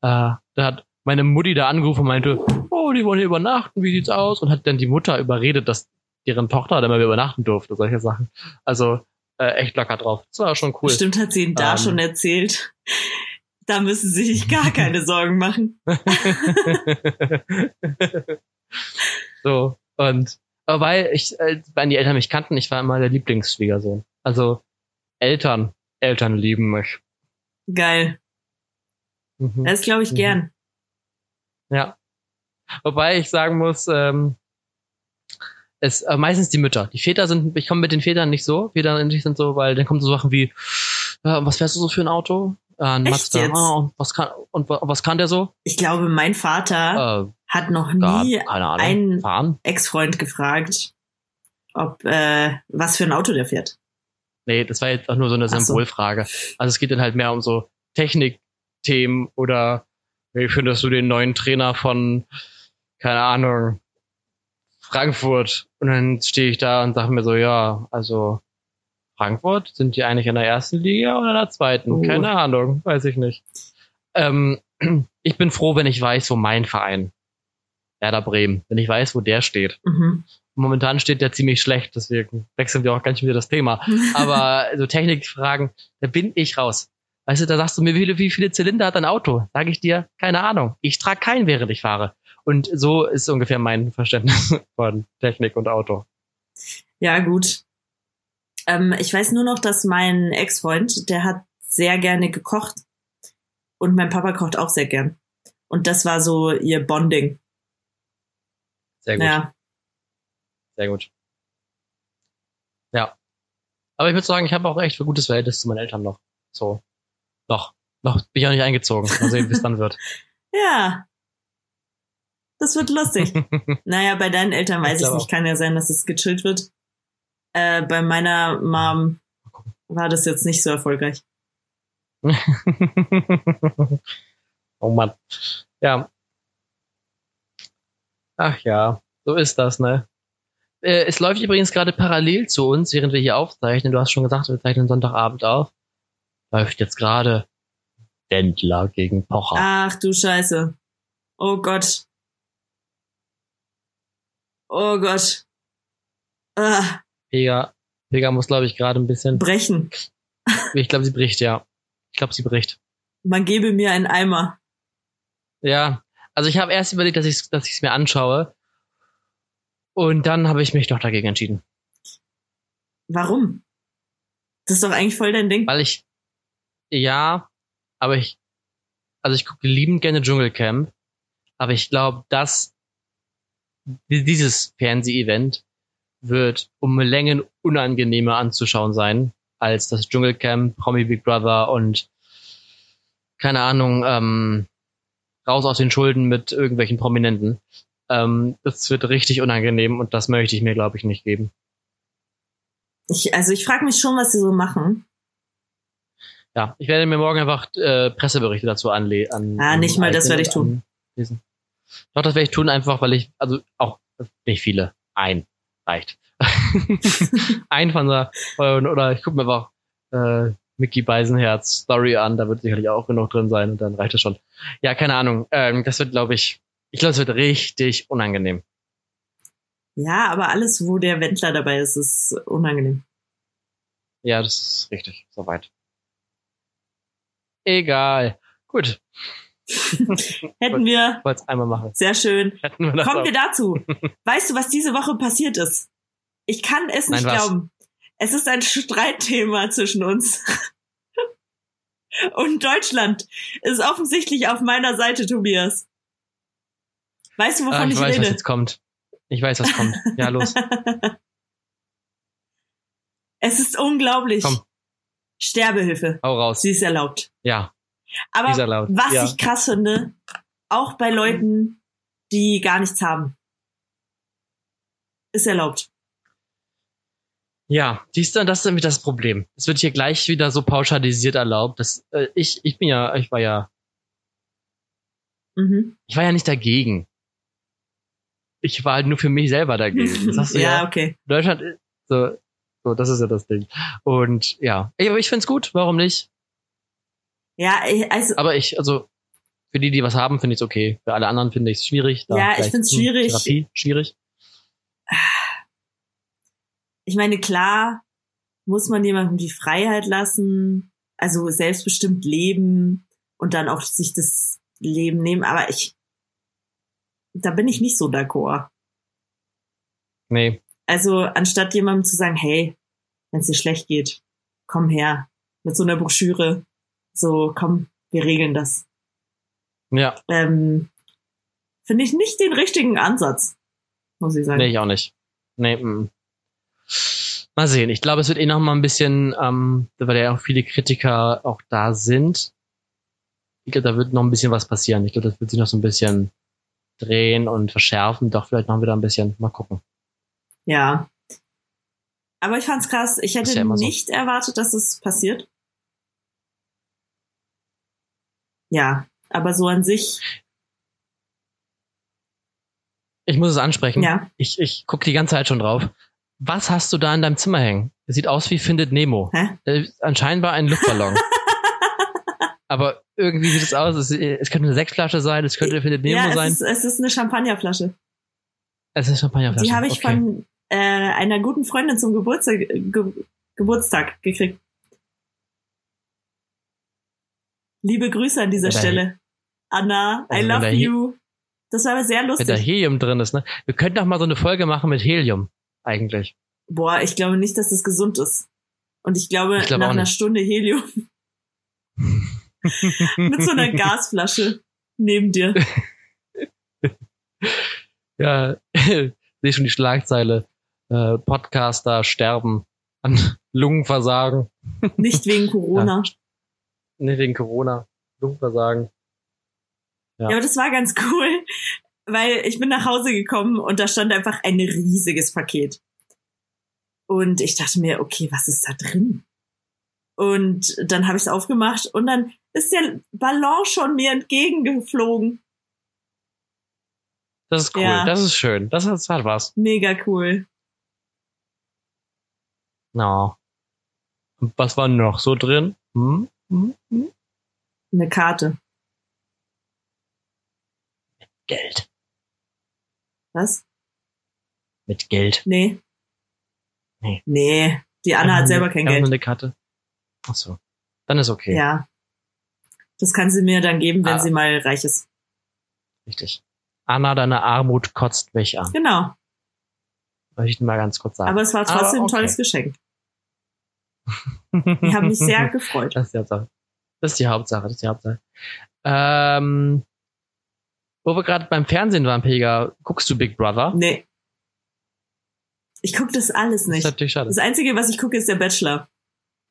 Äh, da hat meine Mutti da angerufen und meinte, oh, die wollen hier übernachten, wie sieht's aus? Und hat dann die Mutter überredet, dass deren Tochter dann mal übernachten durfte, solche Sachen. Also äh, echt locker drauf. Das war schon cool. Bestimmt hat sie ihn da Ähm. schon erzählt. Da müssen sie sich gar keine Sorgen machen. so, und aber weil ich, äh, weil die Eltern mich kannten, ich war immer der Lieblingsschwiegersohn. Also Eltern, Eltern lieben mich. Geil. Mhm. Das glaube ich Mhm. gern. Ja. Wobei ich sagen muss, ähm, es äh, meistens die Mütter. Die Väter sind, ich komme mit den Vätern nicht so. Väter sind so, weil dann kommen so Sachen wie, äh, was fährst du so für ein Auto? Äh, Mazda. Ah, und was kann und wa- was kann der so? Ich glaube, mein Vater Äh, hat noch gar, nie Ahnung. einen? Ex-Freund gefragt, ob äh, was für ein Auto der fährt. Nee, das war jetzt auch nur so eine Ach so. Symbolfrage. Also es geht dann halt mehr um so Technikthemen oder wie findest du den neuen Trainer von, keine Ahnung, Frankfurt? Und dann stehe ich da und sage mir so, ja, also Frankfurt, sind die eigentlich in der ersten Liga oder in der zweiten? Uh. Keine Ahnung, weiß ich nicht. Ähm, ich bin froh, wenn ich weiß, wo mein Verein, Werder Bremen, wenn ich weiß, wo der steht. Mhm. Momentan steht der ziemlich schlecht, deswegen wechseln wir auch ganz schön wieder das Thema. Aber so Technikfragen, da bin ich raus. Weißt du, da sagst du mir, wie viele, wie viele Zylinder hat ein Auto? Sag ich dir, keine Ahnung. Ich trage keinen, während ich fahre. Und so ist ungefähr mein Verständnis von Technik und Auto. Ja, gut. Ähm, ich weiß nur noch, dass mein Ex-Freund, der hat sehr gerne gekocht. Und mein Papa kocht auch sehr gern. Und das war so ihr Bonding. Sehr gut, Ja. sehr gut. Ja. Aber ich würde sagen, ich habe auch echt ein gutes Verhältnis zu meinen Eltern noch. So. Noch. Noch bin ich auch nicht eingezogen. Mal sehen, wie es dann wird. Ja. Das wird lustig. naja, bei deinen Eltern Ich weiß ich glaub nicht. Kann ja sein, dass es gechillt wird. Äh, bei meiner Mom war das jetzt nicht so erfolgreich. oh Mann. Ja. Ach ja, so ist das, ne? Äh, es läuft übrigens gerade parallel zu uns, während wir hier aufzeichnen. Du hast schon gesagt, wir zeichnen Sonntagabend auf. Läuft jetzt gerade Wendler gegen Pocher. Ach du Scheiße. Oh Gott. Oh Gott. Ah, Pega, Pega muss, glaube ich, gerade ein bisschen. brechen. Ich glaube, sie bricht, ja. Ich glaube, sie bricht. Man gebe mir einen Eimer. Ja. Also ich habe erst überlegt, dass ich es dass ich's mir anschaue. Und dann habe ich mich doch dagegen entschieden. Warum? Das ist doch eigentlich voll dein Ding. Weil ich, ja, aber ich, also ich gucke liebend gerne Dschungelcamp, aber ich glaube, dass dieses Fernseh-Event wird um Längen unangenehmer anzuschauen sein, als das Dschungelcamp, Promi Big Brother und keine Ahnung, ähm, raus aus den Schulden mit irgendwelchen Prominenten. Ähm, das wird richtig unangenehm und das möchte ich mir, glaube ich, nicht geben. Ich, also ich frage mich schon, was sie so machen. Ja, ich werde mir morgen einfach äh, Presseberichte dazu anle an. Ah, nicht mal, das werde ich tun. anlesen. Doch, das werde ich tun, einfach weil ich, also auch nicht viele, ein reicht. ein von der, oder ich gucke mir einfach äh, Mickey Beisenherz Story an, da wird sicherlich auch genug drin sein und dann reicht es schon. Ja, keine Ahnung. Ähm, das wird, glaube ich, ich glaube, es wird richtig unangenehm. Ja, aber alles, wo der Wendler dabei ist, ist unangenehm. Ja, das ist richtig, soweit. Egal. Gut, Hätten wir. es einmal machen. Sehr schön. Hätten wir das Kommen auch. wir dazu. Weißt du, was diese Woche passiert ist? Ich kann es nicht was? glauben. Es ist ein Streitthema zwischen uns. Und Deutschland ist offensichtlich auf meiner Seite, Tobias. Weißt du, wovon Ah, ich ich, weiß, was rede? jetzt kommt. Ich weiß, was kommt. Ja, los. es ist unglaublich. Komm. Sterbehilfe. Hau raus. Sie ist erlaubt. Ja, Aber laut. was ja. ich krass finde, auch bei Leuten, die gar nichts haben, ist erlaubt. Ja, siehst du, das ist nämlich das Problem. Es wird hier gleich wieder so pauschalisiert erlaubt. dass äh, ich, ich bin ja, ich war ja Mhm. Ich war ja nicht dagegen. Ich war halt nur für mich selber dagegen. Das hast du ja, ja, okay. Deutschland ist so, so, das ist ja das Ding. Und ja, aber ich find's gut, warum nicht? Ja, ich- also Aber ich, also, für die, die was haben, finde ich's okay. Für alle anderen finde ich's schwierig. Da Ja, ich vielleicht, find's hm, schwierig. Therapie, schwierig. ich meine, klar muss man jemandem die Freiheit lassen, also selbstbestimmt leben und dann auch sich das Leben nehmen, aber ich, da bin ich nicht so d'accord. Nee, Also anstatt jemandem zu sagen, hey, wenn es dir schlecht geht, komm her mit so einer Broschüre, so komm, wir regeln das. ja, Ähm, Finde ich nicht den richtigen Ansatz, muss ich sagen. nee, ich auch nicht. Nee, mm. Mal sehen. Ich glaube, es wird eh noch mal ein bisschen, ähm, weil ja auch viele Kritiker auch da sind. Ich glaube, da wird noch ein bisschen was passieren. Ich glaube, das wird sich noch so ein bisschen drehen und verschärfen. Doch vielleicht noch wieder ein bisschen. Mal gucken. Ja. Aber ich fand's krass. Ich hätte ja immer so. nicht erwartet, dass es passiert. Ja, aber so an sich, Ich muss es ansprechen. ja. Ich, ich gucke die ganze Zeit schon drauf. Was hast du da in deinem Zimmer hängen? Es sieht aus wie Findet Nemo. Hä? Äh, anscheinend war ein Luftballon. Aber irgendwie sieht es aus. Es, es könnte eine Sektflasche sein, es könnte Findet Nemo ja, es sein. ist, es ist eine Champagnerflasche. es ist Champagnerflasche. Die habe ich okay. von äh, einer guten Freundin zum Geburtstag, ge Geburtstag gekriegt. Liebe Grüße an dieser Stelle. Anna, I Also wenn love you. Das war aber sehr Wenn da lustig. Helium drin ist, ne? Wir könnten doch mal so eine Folge machen mit Helium, eigentlich. Boah, ich glaube nicht, dass das gesund ist. Und ich glaube, Ich glaube nach einer nicht. Stunde Helium mit so einer Gasflasche neben dir. Ja, sehe schon die Schlagzeile. Äh, Podcaster sterben an Lungenversagen. Nicht wegen Corona. Nicht wegen Corona. Lungenversagen. Ja. aber das war ganz cool, weil ich bin nach Hause gekommen und da stand einfach ein riesiges Paket. Und ich dachte mir, okay, was ist da drin? Und dann habe ich es aufgemacht und dann ist der Ballon schon mir entgegengeflogen. Das ist cool. Ja. Das ist schön. Das hat, das hat was. Mega cool. Na. Und was war noch so drin? Hm? Eine Karte. Geld. Was? Mit Geld. Nee. Nee. Nee. Die Anna hat selber kein Einfach nur Geld. eine Karte. Ach so. Dann ist okay. Ja. Das kann sie mir dann geben, wenn Ah. sie mal reich ist. Richtig. Anna, deine Armut kotzt mich an. Genau. Möchte ich mal ganz kurz sagen. Aber es war trotzdem ein okay. tolles Geschenk. Ich habe mich sehr gefreut. Das ist die Hauptsache. Das ist die Hauptsache. Das ist die Hauptsache. Ähm, wo wir gerade beim Fernsehen waren, Pega, guckst du Big Brother? Nee. Ich gucke das alles Das ist nicht. natürlich schade. Das Einzige, was ich gucke, ist der Bachelor.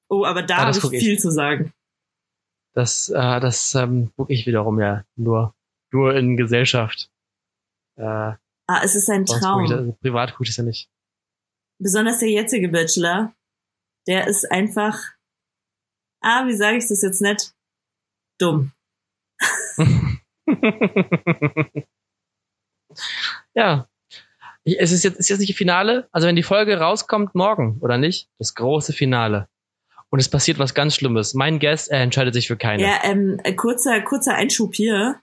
Oh, aber da Ah, das habe ich ich. viel zu sagen. Das, äh, das ähm, gucke ich wiederum ja nur, nur in Gesellschaft. Äh, Ah, es ist ein guck ich Traum. also privat gucke ich das ja nicht. Besonders der jetzige Bachelor, der ist einfach, ah, wie sage ich das jetzt nett? Dumm. ja. Es ist jetzt, ist jetzt nicht Finale. Also wenn die Folge rauskommt, morgen, oder nicht? Das große Finale. Und es passiert was ganz Schlimmes. Mein Guest, er entscheidet sich für keine. Ja, ähm, äh, kurzer, kurzer Einschub hier.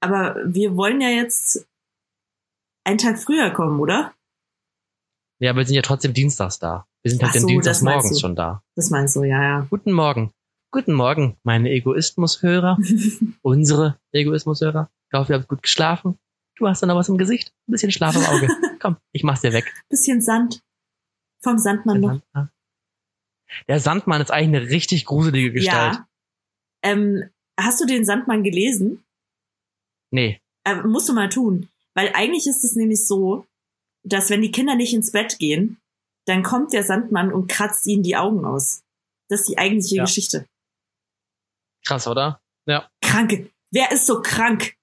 Aber wir wollen ja jetzt einen Tag früher kommen, oder? Ja, aber wir sind ja trotzdem dienstags da. Wir sind halt den so, das meinst morgens schon da. Das meinst du, ja, ja. Guten Morgen. Guten Morgen, meine Egoismushörer. Unsere Egoismushörer. Ich hoffe, ihr habt gut geschlafen. Du hast dann noch was im Gesicht. Ein bisschen Schlaf im Auge. Komm, ich mach's dir weg. Bisschen Sand. Vom Sandmann noch. Der Sandmann ist eigentlich eine richtig gruselige Gestalt. Ja. Ähm, hast du den Sandmann gelesen? Nee. Äh, musst du mal tun. Weil eigentlich ist es nämlich so, dass wenn die Kinder nicht ins Bett gehen, dann kommt der Sandmann und kratzt ihnen die Augen aus. Das ist die eigentliche Ja. Geschichte. Krass, oder? Ja. Kranke. Wer ist so krank?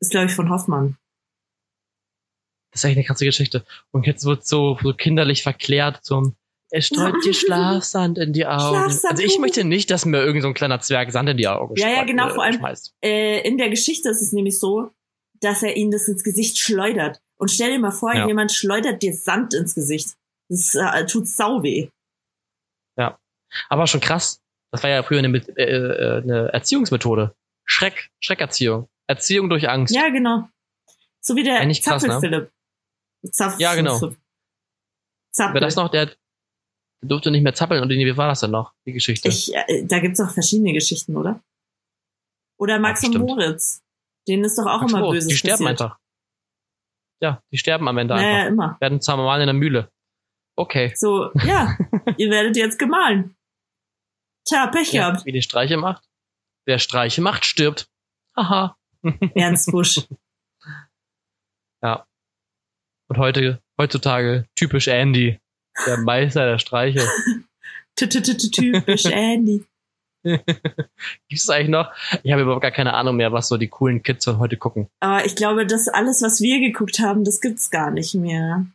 Ist, glaube ich, von Hoffmann. Das ist eigentlich eine krasse Geschichte. Und jetzt wird so, so kinderlich verklärt zum, Er streut dir Schlafsand in die Augen. Also ich möchte nicht, dass mir irgend so ein kleiner Zwerg Sand in die Augen Ja, ja, streut- genau, äh, vor allem- schmeißt. Äh, in der Geschichte ist es nämlich so, dass er ihnen das ins Gesicht schleudert. Und stell dir mal vor, Ja. jemand schleudert dir Sand ins Gesicht. Das äh, tut sau weh. Aber schon krass. Das war ja früher eine, äh, äh, eine Erziehungsmethode. Schreck, Schreckerziehung. Erziehung durch Angst. Ja, genau. So wie der Eigentlich krass, ne? Zapf Ja, genau. Zappel. Wer das noch, der, durfte nicht mehr zappeln und wie war das denn noch, die Geschichte? Ich, äh, da gibt's auch verschiedene Geschichten, oder? Oder Max und bestimmt. Moritz. Denen ist doch auch Max immer Moritz, Böses Die sterben passiert. einfach. Ja, die sterben am Ende einfach. Naja, immer. Werden zermahlen in der Mühle. Okay. So, ja, ihr werdet jetzt gemahlen. Tja, Pech Ja, gehabt. wie die Streiche macht. Wer Streiche macht, stirbt. Haha. Ernst Busch. Und heute, heutzutage, typisch Andy. Der Meister der Streiche. Typisch Andy. Gibt es eigentlich noch? Ich habe überhaupt gar keine Ahnung mehr, was so die coolen Kids von heute gucken. Aber ich glaube, das alles, was wir geguckt haben, das gibt's gar nicht mehr.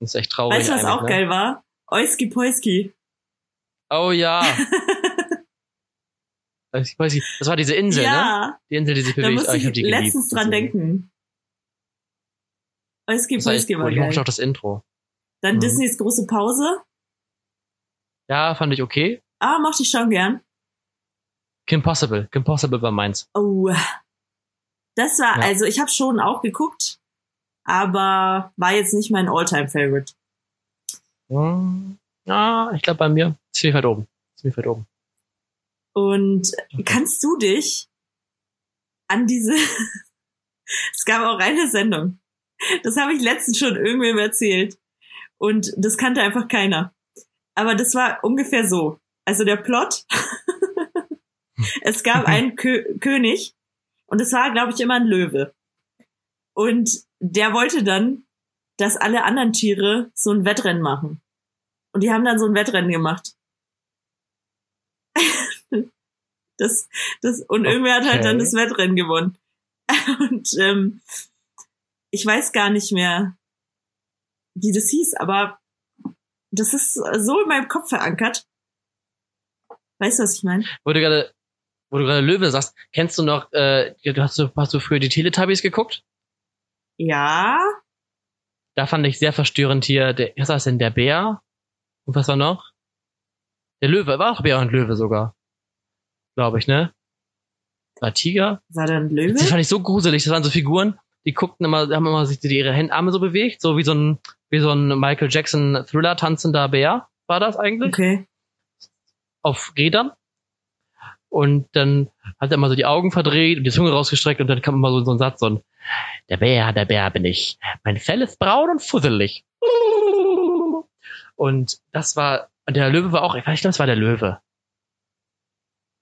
Das ist echt traurig. weißt du, was auch ne? geil war? Oiski Poiski. Oh ja. Ich Das war diese Insel, ne? ja, Die Insel, die sich da bewegt. musste Ah, ich hab die geliebt. letztens dran denken. Oiski Poiski war cool. Ich mochte auch geil. das Intro. Dann Mhm. Disneys große Pause. Ja, fand ich okay. Ah, mochte ich schon gern. Kim Possible. Kim Possible war meins. Oh. Das war, Ja. also ich habe schon auch geguckt, aber war jetzt nicht mein All-Time-Favorite. Hm. Ja, ich glaube bei mir ziemlich weit oben. Ziemlich weit oben. Und kannst du dich an diese, es gab auch eine Sendung, das habe ich letztens schon irgendwem erzählt und das kannte einfach keiner. Aber das war ungefähr so. Also der Plot, es gab einen Kö König und es war, glaube ich, immer ein Löwe. Und der wollte dann, dass alle anderen Tiere so ein Wettrennen machen. Und die haben dann so ein Wettrennen gemacht. Das, das, und irgendwer hat halt dann Okay. das Wettrennen gewonnen. Und ähm, ich weiß gar nicht mehr, wie das hieß, aber das ist so in meinem Kopf verankert. Weißt du, was ich meine? Wo du gerade, wo du gerade Löwe sagst, kennst du noch, äh, hast du, hast du früher die Teletubbies geguckt? Ja, Da fand ich sehr verstörend hier, der, was war das denn, der Bär? Und was war noch? Der Löwe, war auch Bär und Löwe sogar. Glaube ich, ne? War Tiger? war da ein Das Löwe? fand ich so gruselig. Das waren so Figuren, die guckten immer, haben immer sich ihre Hände, Arme so bewegt, so wie so ein, wie so ein Michael Jackson Thriller tanzender Bär. War das eigentlich? Okay. Auf Rädern. Und dann hat er immer so die Augen verdreht und die Zunge rausgestreckt und dann kam immer so, so ein Satz, so ein, der Bär, der Bär bin ich. Mein Fell ist braun und fusselig. Und das war, und der Löwe war auch, ich glaube, es war der Löwe.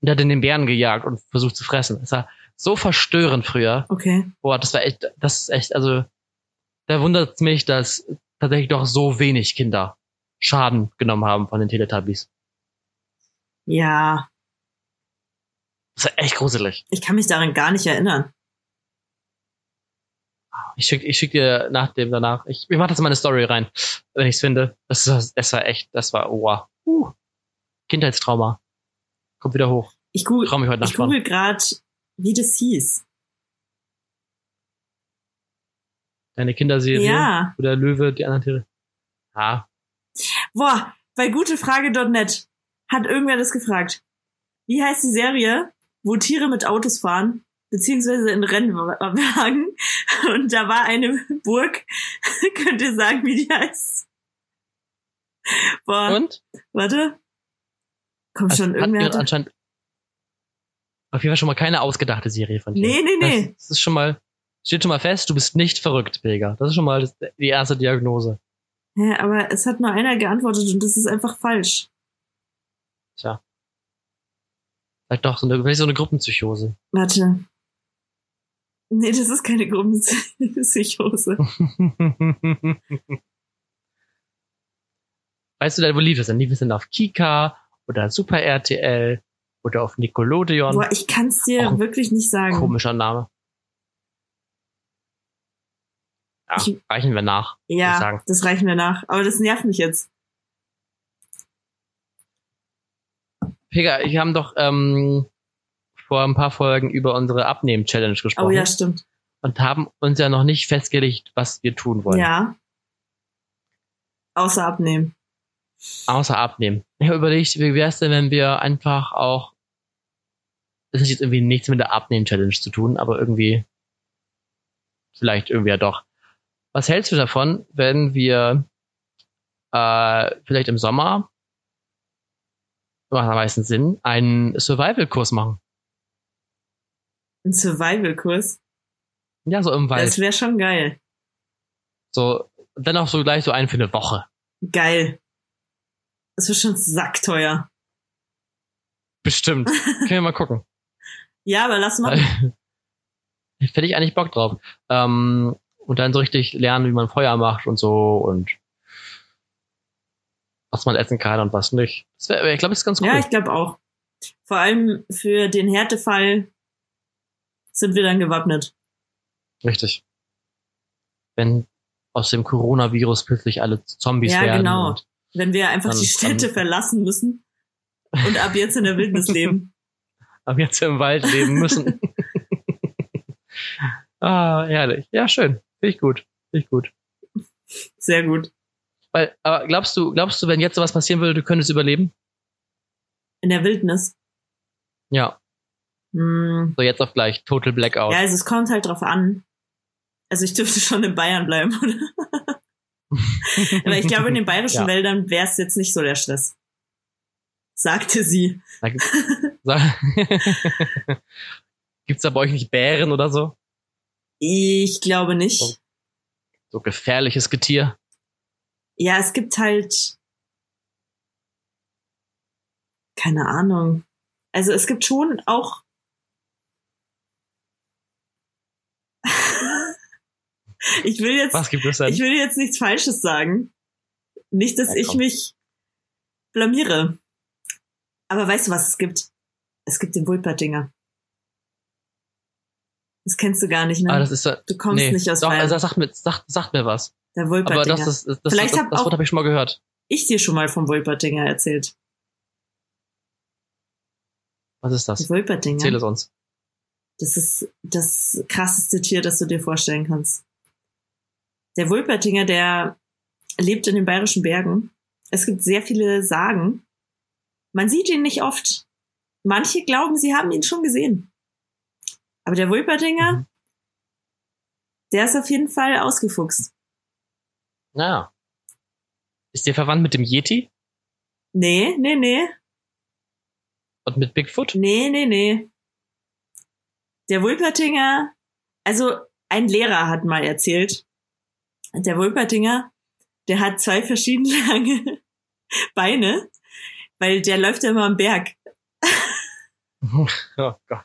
Und der hat in den Bären gejagt und versucht zu fressen. Das war so verstörend früher. Okay. Boah, das war echt, das ist echt, also, da wundert mich, dass tatsächlich doch so wenig Kinder Schaden genommen haben von den Teletubbies. Ja, Das ist echt gruselig. ich kann mich daran gar nicht erinnern. Ich schick, ich schick dir nach dem danach. Ich, ich mach das in meine Story rein, wenn ich's finde. Das, ist, das war echt, das war, wow. Uh, Kindheitstrauma. Kommt wieder hoch. Ich google, mich heute ich Nacht dran. google gerade, wie das hieß. Deine Kinderserie, Ja. wo der Löwe, die anderen Tiere. Ah, Boah, bei gutefrage.net hat irgendwer das gefragt. Wie heißt die Serie, wo Tiere mit Autos fahren, beziehungsweise in Rennwagen? Und da war eine Burg. Könnt ihr sagen, wie die heißt? Boah, und? warte. Komm Also, schon, irgendwer hat... anscheinend auf jeden Fall schon mal keine ausgedachte Serie von dir. Nee, nee, nee. Das, das ist schon mal, steht schon mal fest, du bist nicht verrückt, Vega. Das ist schon mal das, die erste Diagnose. Hä, aber es hat nur einer geantwortet und das ist einfach falsch. Tja. Vielleicht doch so eine, vielleicht so eine Gruppenpsychose. Warte. Nee, das ist keine Gruppenpsychose. weißt du denn, wo lief es denn? Lief es denn auf Kika oder Super RTL oder auf Nickelodeon? Boah, ich kann's dir Auch ein wirklich nicht sagen. Komischer Name. Ja, Ich- reichen wir nach. Ja, das reichen wir nach. Aber das nervt mich jetzt. Pega, wir haben doch ähm, vor ein paar Folgen über unsere Abnehmen-Challenge gesprochen. Oh ja, stimmt. Und haben uns ja noch nicht festgelegt, was wir tun wollen. Ja. Außer abnehmen. Außer abnehmen. Ich habe überlegt, wie wäre es denn, wenn wir einfach auch. Das hat jetzt irgendwie nichts mit der Abnehmen-Challenge zu tun, aber irgendwie. Vielleicht irgendwie ja doch. Was hältst du davon, wenn wir äh, vielleicht im Sommer, macht am meisten Sinn, einen Survival-Kurs machen? Ein Survival-Kurs? Ja, so im Wald. Das wäre schon geil. So, dann auch so gleich so einen für eine Woche. Geil. Das wird schon sackteuer. Bestimmt. Können wir mal gucken. Ja, aber lass mal. Hätte ich eigentlich Bock drauf. Ähm, und dann so richtig lernen, wie man Feuer macht und so und was man essen kann und was nicht. Wär, ich glaube, das ist ganz cool. Ja, ich glaube auch. Vor allem für den Härtefall sind wir dann gewappnet. Richtig. Wenn aus dem Coronavirus plötzlich alle Zombies Ja, werden. genau. und- Wenn wir einfach Dann- die Städte dann- verlassen müssen und ab jetzt in der Wildnis leben. aber jetzt im Wald leben müssen. ah, herrlich. Ja, schön. Finde ich gut. Finde ich gut. Sehr gut. Weil, aber glaubst du, glaubst du, wenn jetzt sowas passieren würde, du könntest überleben? In der Wildnis. Ja. Hm. So jetzt auf gleich. Total Blackout. Ja, also es kommt halt drauf an. Also ich dürfte schon in Bayern bleiben, oder? Aber ich glaube, in den bayerischen Ja. Wäldern wäre es jetzt nicht so der Stress. Sagte sie. Da gibt- Sag- Gibt's da bei euch nicht Bären oder so? Ich glaube nicht. So gefährliches Getier? Ja, es gibt halt. Keine Ahnung. Also es gibt schon auch. ich will jetzt. Was gibt es denn? Ich will jetzt nichts Falsches sagen. Nicht, dass Ja, ich mich blamiere. Aber weißt du, was es gibt? Es gibt den Wulpertinger. Das kennst du gar nicht, ne? ah, das ist so, du kommst nee, nicht aus doch, Bayern. also sagt mir, sagt, sagt mir was. Der Aber Wulpertinger. das, ist, das, das, Vielleicht das, das auch- Wort habe ich schon mal gehört. ich dir schon mal vom Wulpertinger erzählt. Was ist das? Der Wulpertinger. Erzähl es uns. Das ist das krasseste Tier, das du dir vorstellen kannst. Der Wulpertinger, der lebt in den bayerischen Bergen. Es gibt sehr viele Sagen. Man sieht ihn nicht oft. Manche glauben, sie haben ihn schon gesehen. Aber der Wulpertinger, Mhm. der ist auf jeden Fall ausgefuchst. Ja. Ist der verwandt mit dem Yeti Nee, nee, nee. und mit Bigfoot? Nee, nee, nee. Der Wulpertinger, also ein Lehrer hat mal erzählt, der Wulpertinger, der hat zwei verschieden lange Beine, weil der läuft ja immer am Berg. Oh Gott.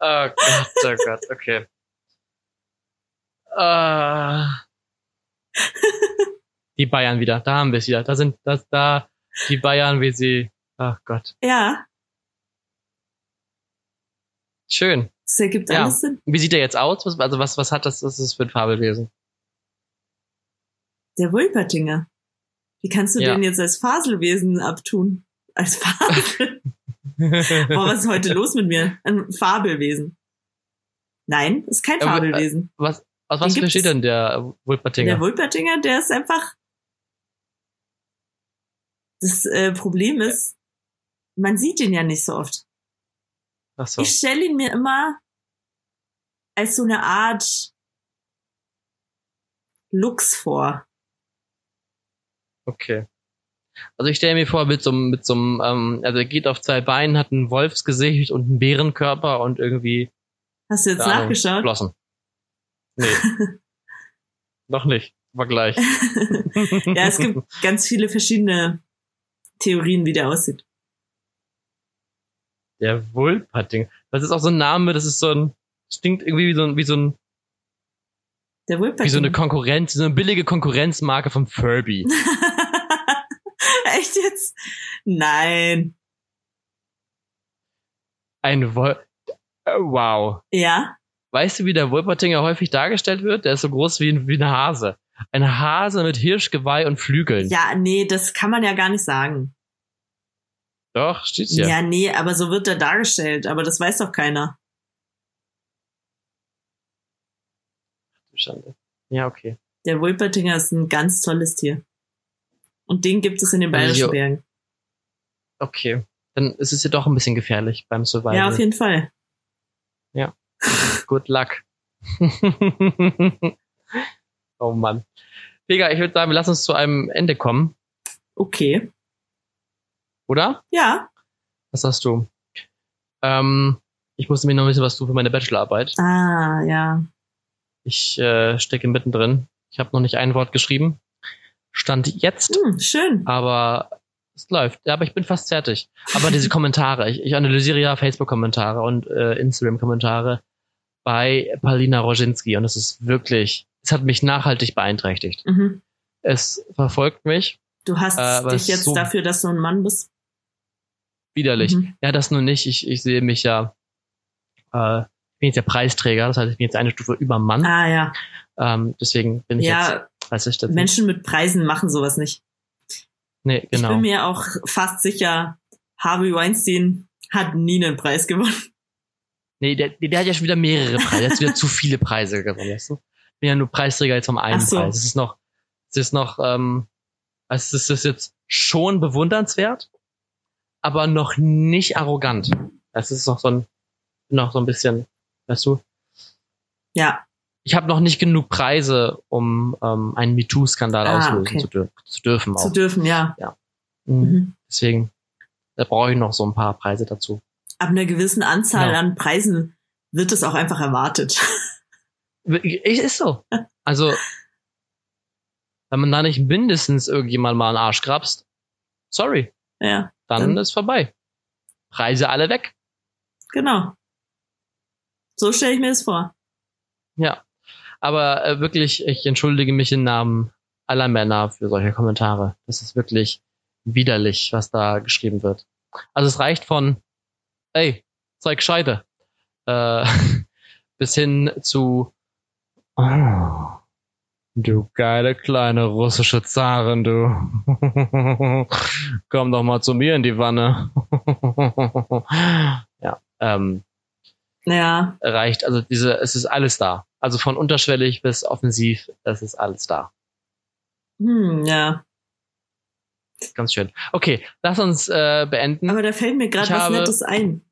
Oh Gott, oh Gott, okay. Äh, die Bayern wieder, da haben wir es wieder. Da sind das da die Bayern, wie sie. Ach Gott. Ja, Schön. das ergibt Ja. alles Sinn. Wie sieht er jetzt aus? Was, also was, was hat das, was ist das für ein Fabelwesen? Der Wulpertinger. Wie kannst du Ja. den jetzt als Faselwesen abtun? Als Fabel? Boah, was ist heute los mit mir? Ein Fabelwesen. Nein, ist kein äh, Fabelwesen. was, aus was besteht denn der Wulpertinger? Der Wulpertinger, der ist einfach. Das äh, Problem ist, man sieht ihn ja nicht so oft. Ach so. Ich stelle ihn mir immer als so eine Art Lux vor. Okay. Also ich stelle mir vor, mit so einem, mit so einem, ähm, also er geht auf zwei Beinen, hat ein Wolfsgesicht und einen Bärenkörper und irgendwie Hast du jetzt nachgeschaut? Flossen. Nee. Noch nicht. War gleich. ja, es gibt ganz viele verschiedene Theorien, wie der aussieht. Der Wulperting. Das ist auch so ein Name, das ist so ein, das klingt irgendwie wie so ein, wie so ein, Der Wulpertinger. wie so eine Konkurrenz, so eine billige Konkurrenzmarke vom Furby. Echt jetzt? Nein. Ein Wol, äh, wow. Ja? Weißt du, wie der Wulpertinger häufig dargestellt wird? Der ist so groß wie ein, wie ein Hase. Ein Hase mit Hirschgeweih und Flügeln. Ja, nee, das kann man ja gar nicht sagen. Doch, steht's ja. Ja, nee, aber so wird er dargestellt. Aber das weiß doch keiner. Schande. Ja, okay. Der Wolpertinger ist ein ganz tolles Tier. Und den gibt es in den Also Bayerischen Bergen. Okay. Dann ist es ja doch ein bisschen gefährlich beim Survival. Ja, auf jeden Fall. Good luck. oh Mann. Vega, ich würde sagen, wir lassen uns zu einem Ende kommen, Okay. oder? Ja. Was hast du? Ähm, ich musste mir noch wissen, was du für meine Bachelorarbeit. Ah, ja. Ich äh, stecke mittendrin. Ich habe noch nicht ein Wort geschrieben. Stand jetzt, Hm, schön. aber es läuft. Ja, aber ich bin fast fertig. Aber diese Kommentare, ich, ich analysiere ja Facebook-Kommentare und äh, Instagram-Kommentare bei Paulina Roginski und es ist wirklich, es hat mich nachhaltig beeinträchtigt. Mhm. Es verfolgt mich Du hast Äh, dich jetzt so- dafür, dass du ein Mann bist. widerlich. Mhm. Ja, das nur nicht. Ich, ich sehe mich ja, äh, ich bin jetzt der Preisträger, das heißt, ich bin jetzt eine Stufe über Mann. Ah, ja. Ähm, deswegen bin ich jetzt, Ja, weiß ich das nicht. Menschen mit Preisen machen sowas nicht. Nee, Ich genau. bin mir auch fast sicher, Harvey Weinstein hat nie einen Preis gewonnen. Nee, der, der hat ja schon wieder mehrere Preise. Der hat wieder zu viele Preise gewonnen, weißt du? Ich bin ja nur Preisträger jetzt vom einen so. Preis. Es ist noch, es ist noch, ähm, also es ist jetzt schon bewundernswert, aber noch nicht arrogant. Es ist noch so ein, noch so ein bisschen, weißt du? Ja, Ich habe noch nicht genug Preise, um ähm, einen MeToo-Skandal Ah, auslösen okay. zu, dür zu dürfen. zu Auch. dürfen, ja. Mhm. Mhm. Deswegen, da brauche ich noch so ein paar Preise dazu. Ab einer gewissen Anzahl Genau. an Preisen wird es auch einfach erwartet. Ist so. Also, wenn man da nicht mindestens irgendjemand mal einen Arsch grabst, sorry, ja, dann, Dann- ist vorbei. Preise alle weg. genau. So stelle ich mir das vor. Ja. Aber äh, wirklich, ich entschuldige mich im Namen aller Männer für solche Kommentare. Das ist wirklich widerlich, was da geschrieben wird. Also es reicht von, ey, zeig Scheide, äh, bis hin zu, oh, du geile kleine russische Zarin, du. Komm doch mal zu mir in die Wanne. ja, ähm, Ja, reicht. Also diese, es ist alles da. Also von unterschwellig bis offensiv, es ist alles da. hm, ja. Ganz schön. Okay, lass uns äh, beenden. Aber da fällt mir gerade was habe- Nettes ein,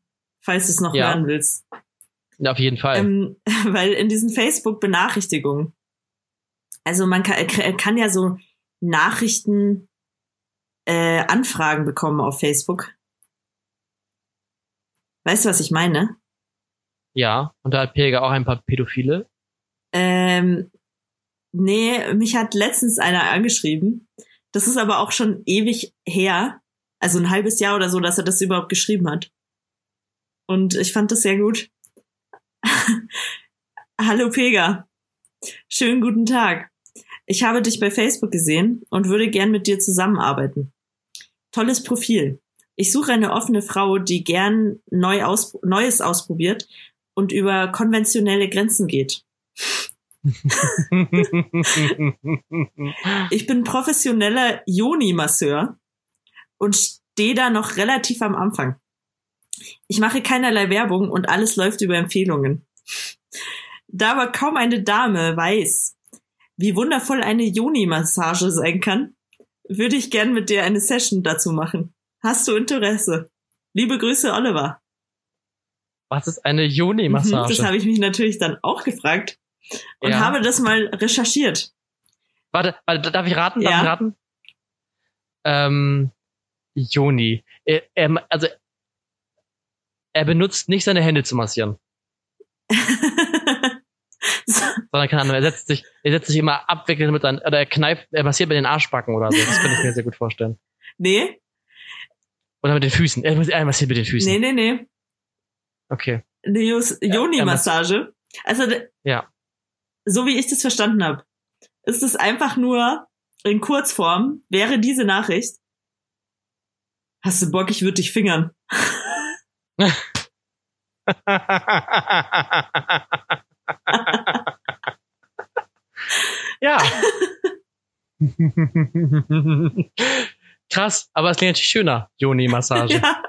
falls du es noch Ja. hören willst. Auf jeden Fall. Ähm, weil in diesen Facebook-Benachrichtigungen, also man kann, äh, kann ja so Nachrichten, äh, Anfragen bekommen auf Facebook. Weißt du, was ich meine? ja, und da hat Pega auch ein paar Pädophile. Ähm, nee, mich hat letztens einer angeschrieben. Das ist aber auch schon ewig her. Also ein halbes Jahr oder so, dass er das überhaupt geschrieben hat. Und ich fand das sehr gut. Hallo Pega. Schönen guten Tag. Ich habe dich bei Facebook gesehen und würde gern mit dir zusammenarbeiten. Tolles Profil. Ich suche eine offene Frau, die gern neu aus Neues ausprobiert und über konventionelle Grenzen geht. Ich bin professioneller Joni-Masseur und stehe da noch relativ am Anfang. Ich mache keinerlei Werbung und alles läuft über Empfehlungen. Da aber kaum eine Dame weiß, wie wundervoll eine Joni-Massage sein kann, würde ich gern mit dir eine Session dazu machen. Hast du Interesse? Liebe Grüße, Oliver. Was ist eine Mhm, Joni-Massage? Das habe ich mich natürlich dann auch gefragt und Ja. habe das mal recherchiert. Warte, warte, darf ich raten? Darf Ja. ich raten? Ähm, Joni. Er, er, also, er benutzt nicht seine Hände zu massieren, sondern keine Ahnung, er setzt sich, er setzt sich immer abwickelnd mit seinen, oder er kneift, er massiert mit den Arschbacken oder so. Das könnte ich mir sehr gut vorstellen. nee, Oder mit den Füßen. Er, er massiert mit den Füßen. nee, nee, nee. Okay. Eine Joni-Massage. Also, Ja. So wie ich das verstanden habe, ist es einfach nur in Kurzform, wäre diese Nachricht. Hast du Bock, ich würde dich fingern. ja. Krass, aber es klingt natürlich schöner. Joni-Massage. Ja.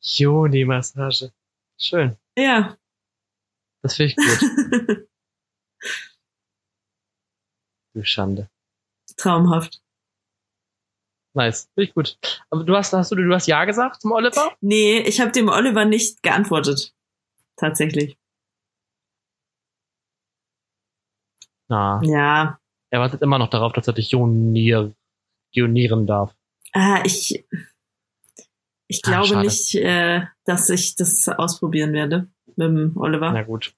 Joni-Massage. Schön. Ja. Das finde ich gut. du Schande. Traumhaft. Nice. Finde ich gut. Aber du hast, hast du, du hast Ja gesagt zum Oliver? Nee, ich habe dem Oliver nicht geantwortet. Tatsächlich. Na, Ja. er wartet immer noch darauf, dass er dich jonier, jonieren darf. Ah, ich ich Ah, glaube schade. nicht, äh, dass ich das ausprobieren werde mit dem Oliver. Na gut.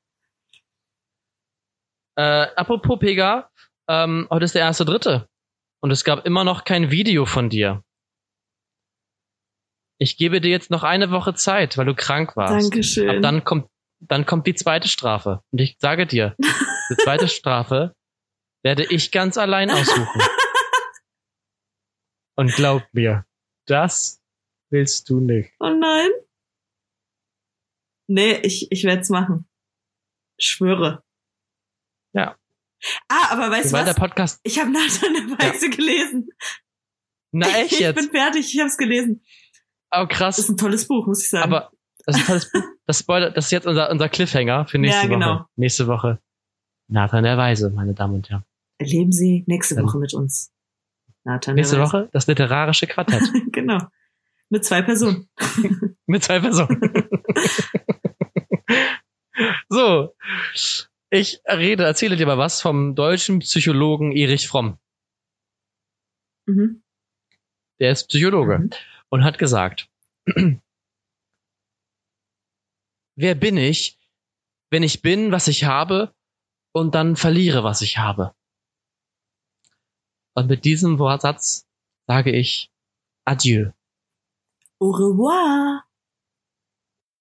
Äh, apropos Pega, ähm, heute ist der erste Dritte. Und es gab immer noch kein Video von dir. Ich gebe dir jetzt noch eine Woche Zeit, weil du krank warst. Dankeschön. Ab dann kommt, dann kommt die zweite Strafe. Und ich sage dir, die zweite Strafe werde ich ganz allein aussuchen. Und glaub mir, das willst du nicht. Oh nein. Nee, ich, ich werde es machen. Schwöre. Ja. Ah, aber weißt du Weil der was? Podcast, Ich habe Nathan der Weise gelesen. na echt ich jetzt? bin fertig, ich habe es gelesen. Oh Das krass. ist ein tolles Buch, muss ich sagen. Aber das ist, ein tolles Buch. das, Spoiler, das ist jetzt unser, unser Cliffhanger für nächste Ja, genau. Woche. Nächste Woche. Nathan der Weise, meine Damen und Herren. Erleben Sie nächste Dann- Woche mit uns. Nathan Nächste der Weise. Woche das literarische Quartett. genau. Mit zwei Personen. Mit zwei Personen. So. Ich rede, erzähle dir mal was vom deutschen Psychologen Erich Fromm. Mhm. Der ist Psychologe Mhm. und hat gesagt, wer bin ich, wenn ich bin, was ich habe und dann verliere, was ich habe? Und mit diesem Wortsatz sage ich Adieu. Au revoir.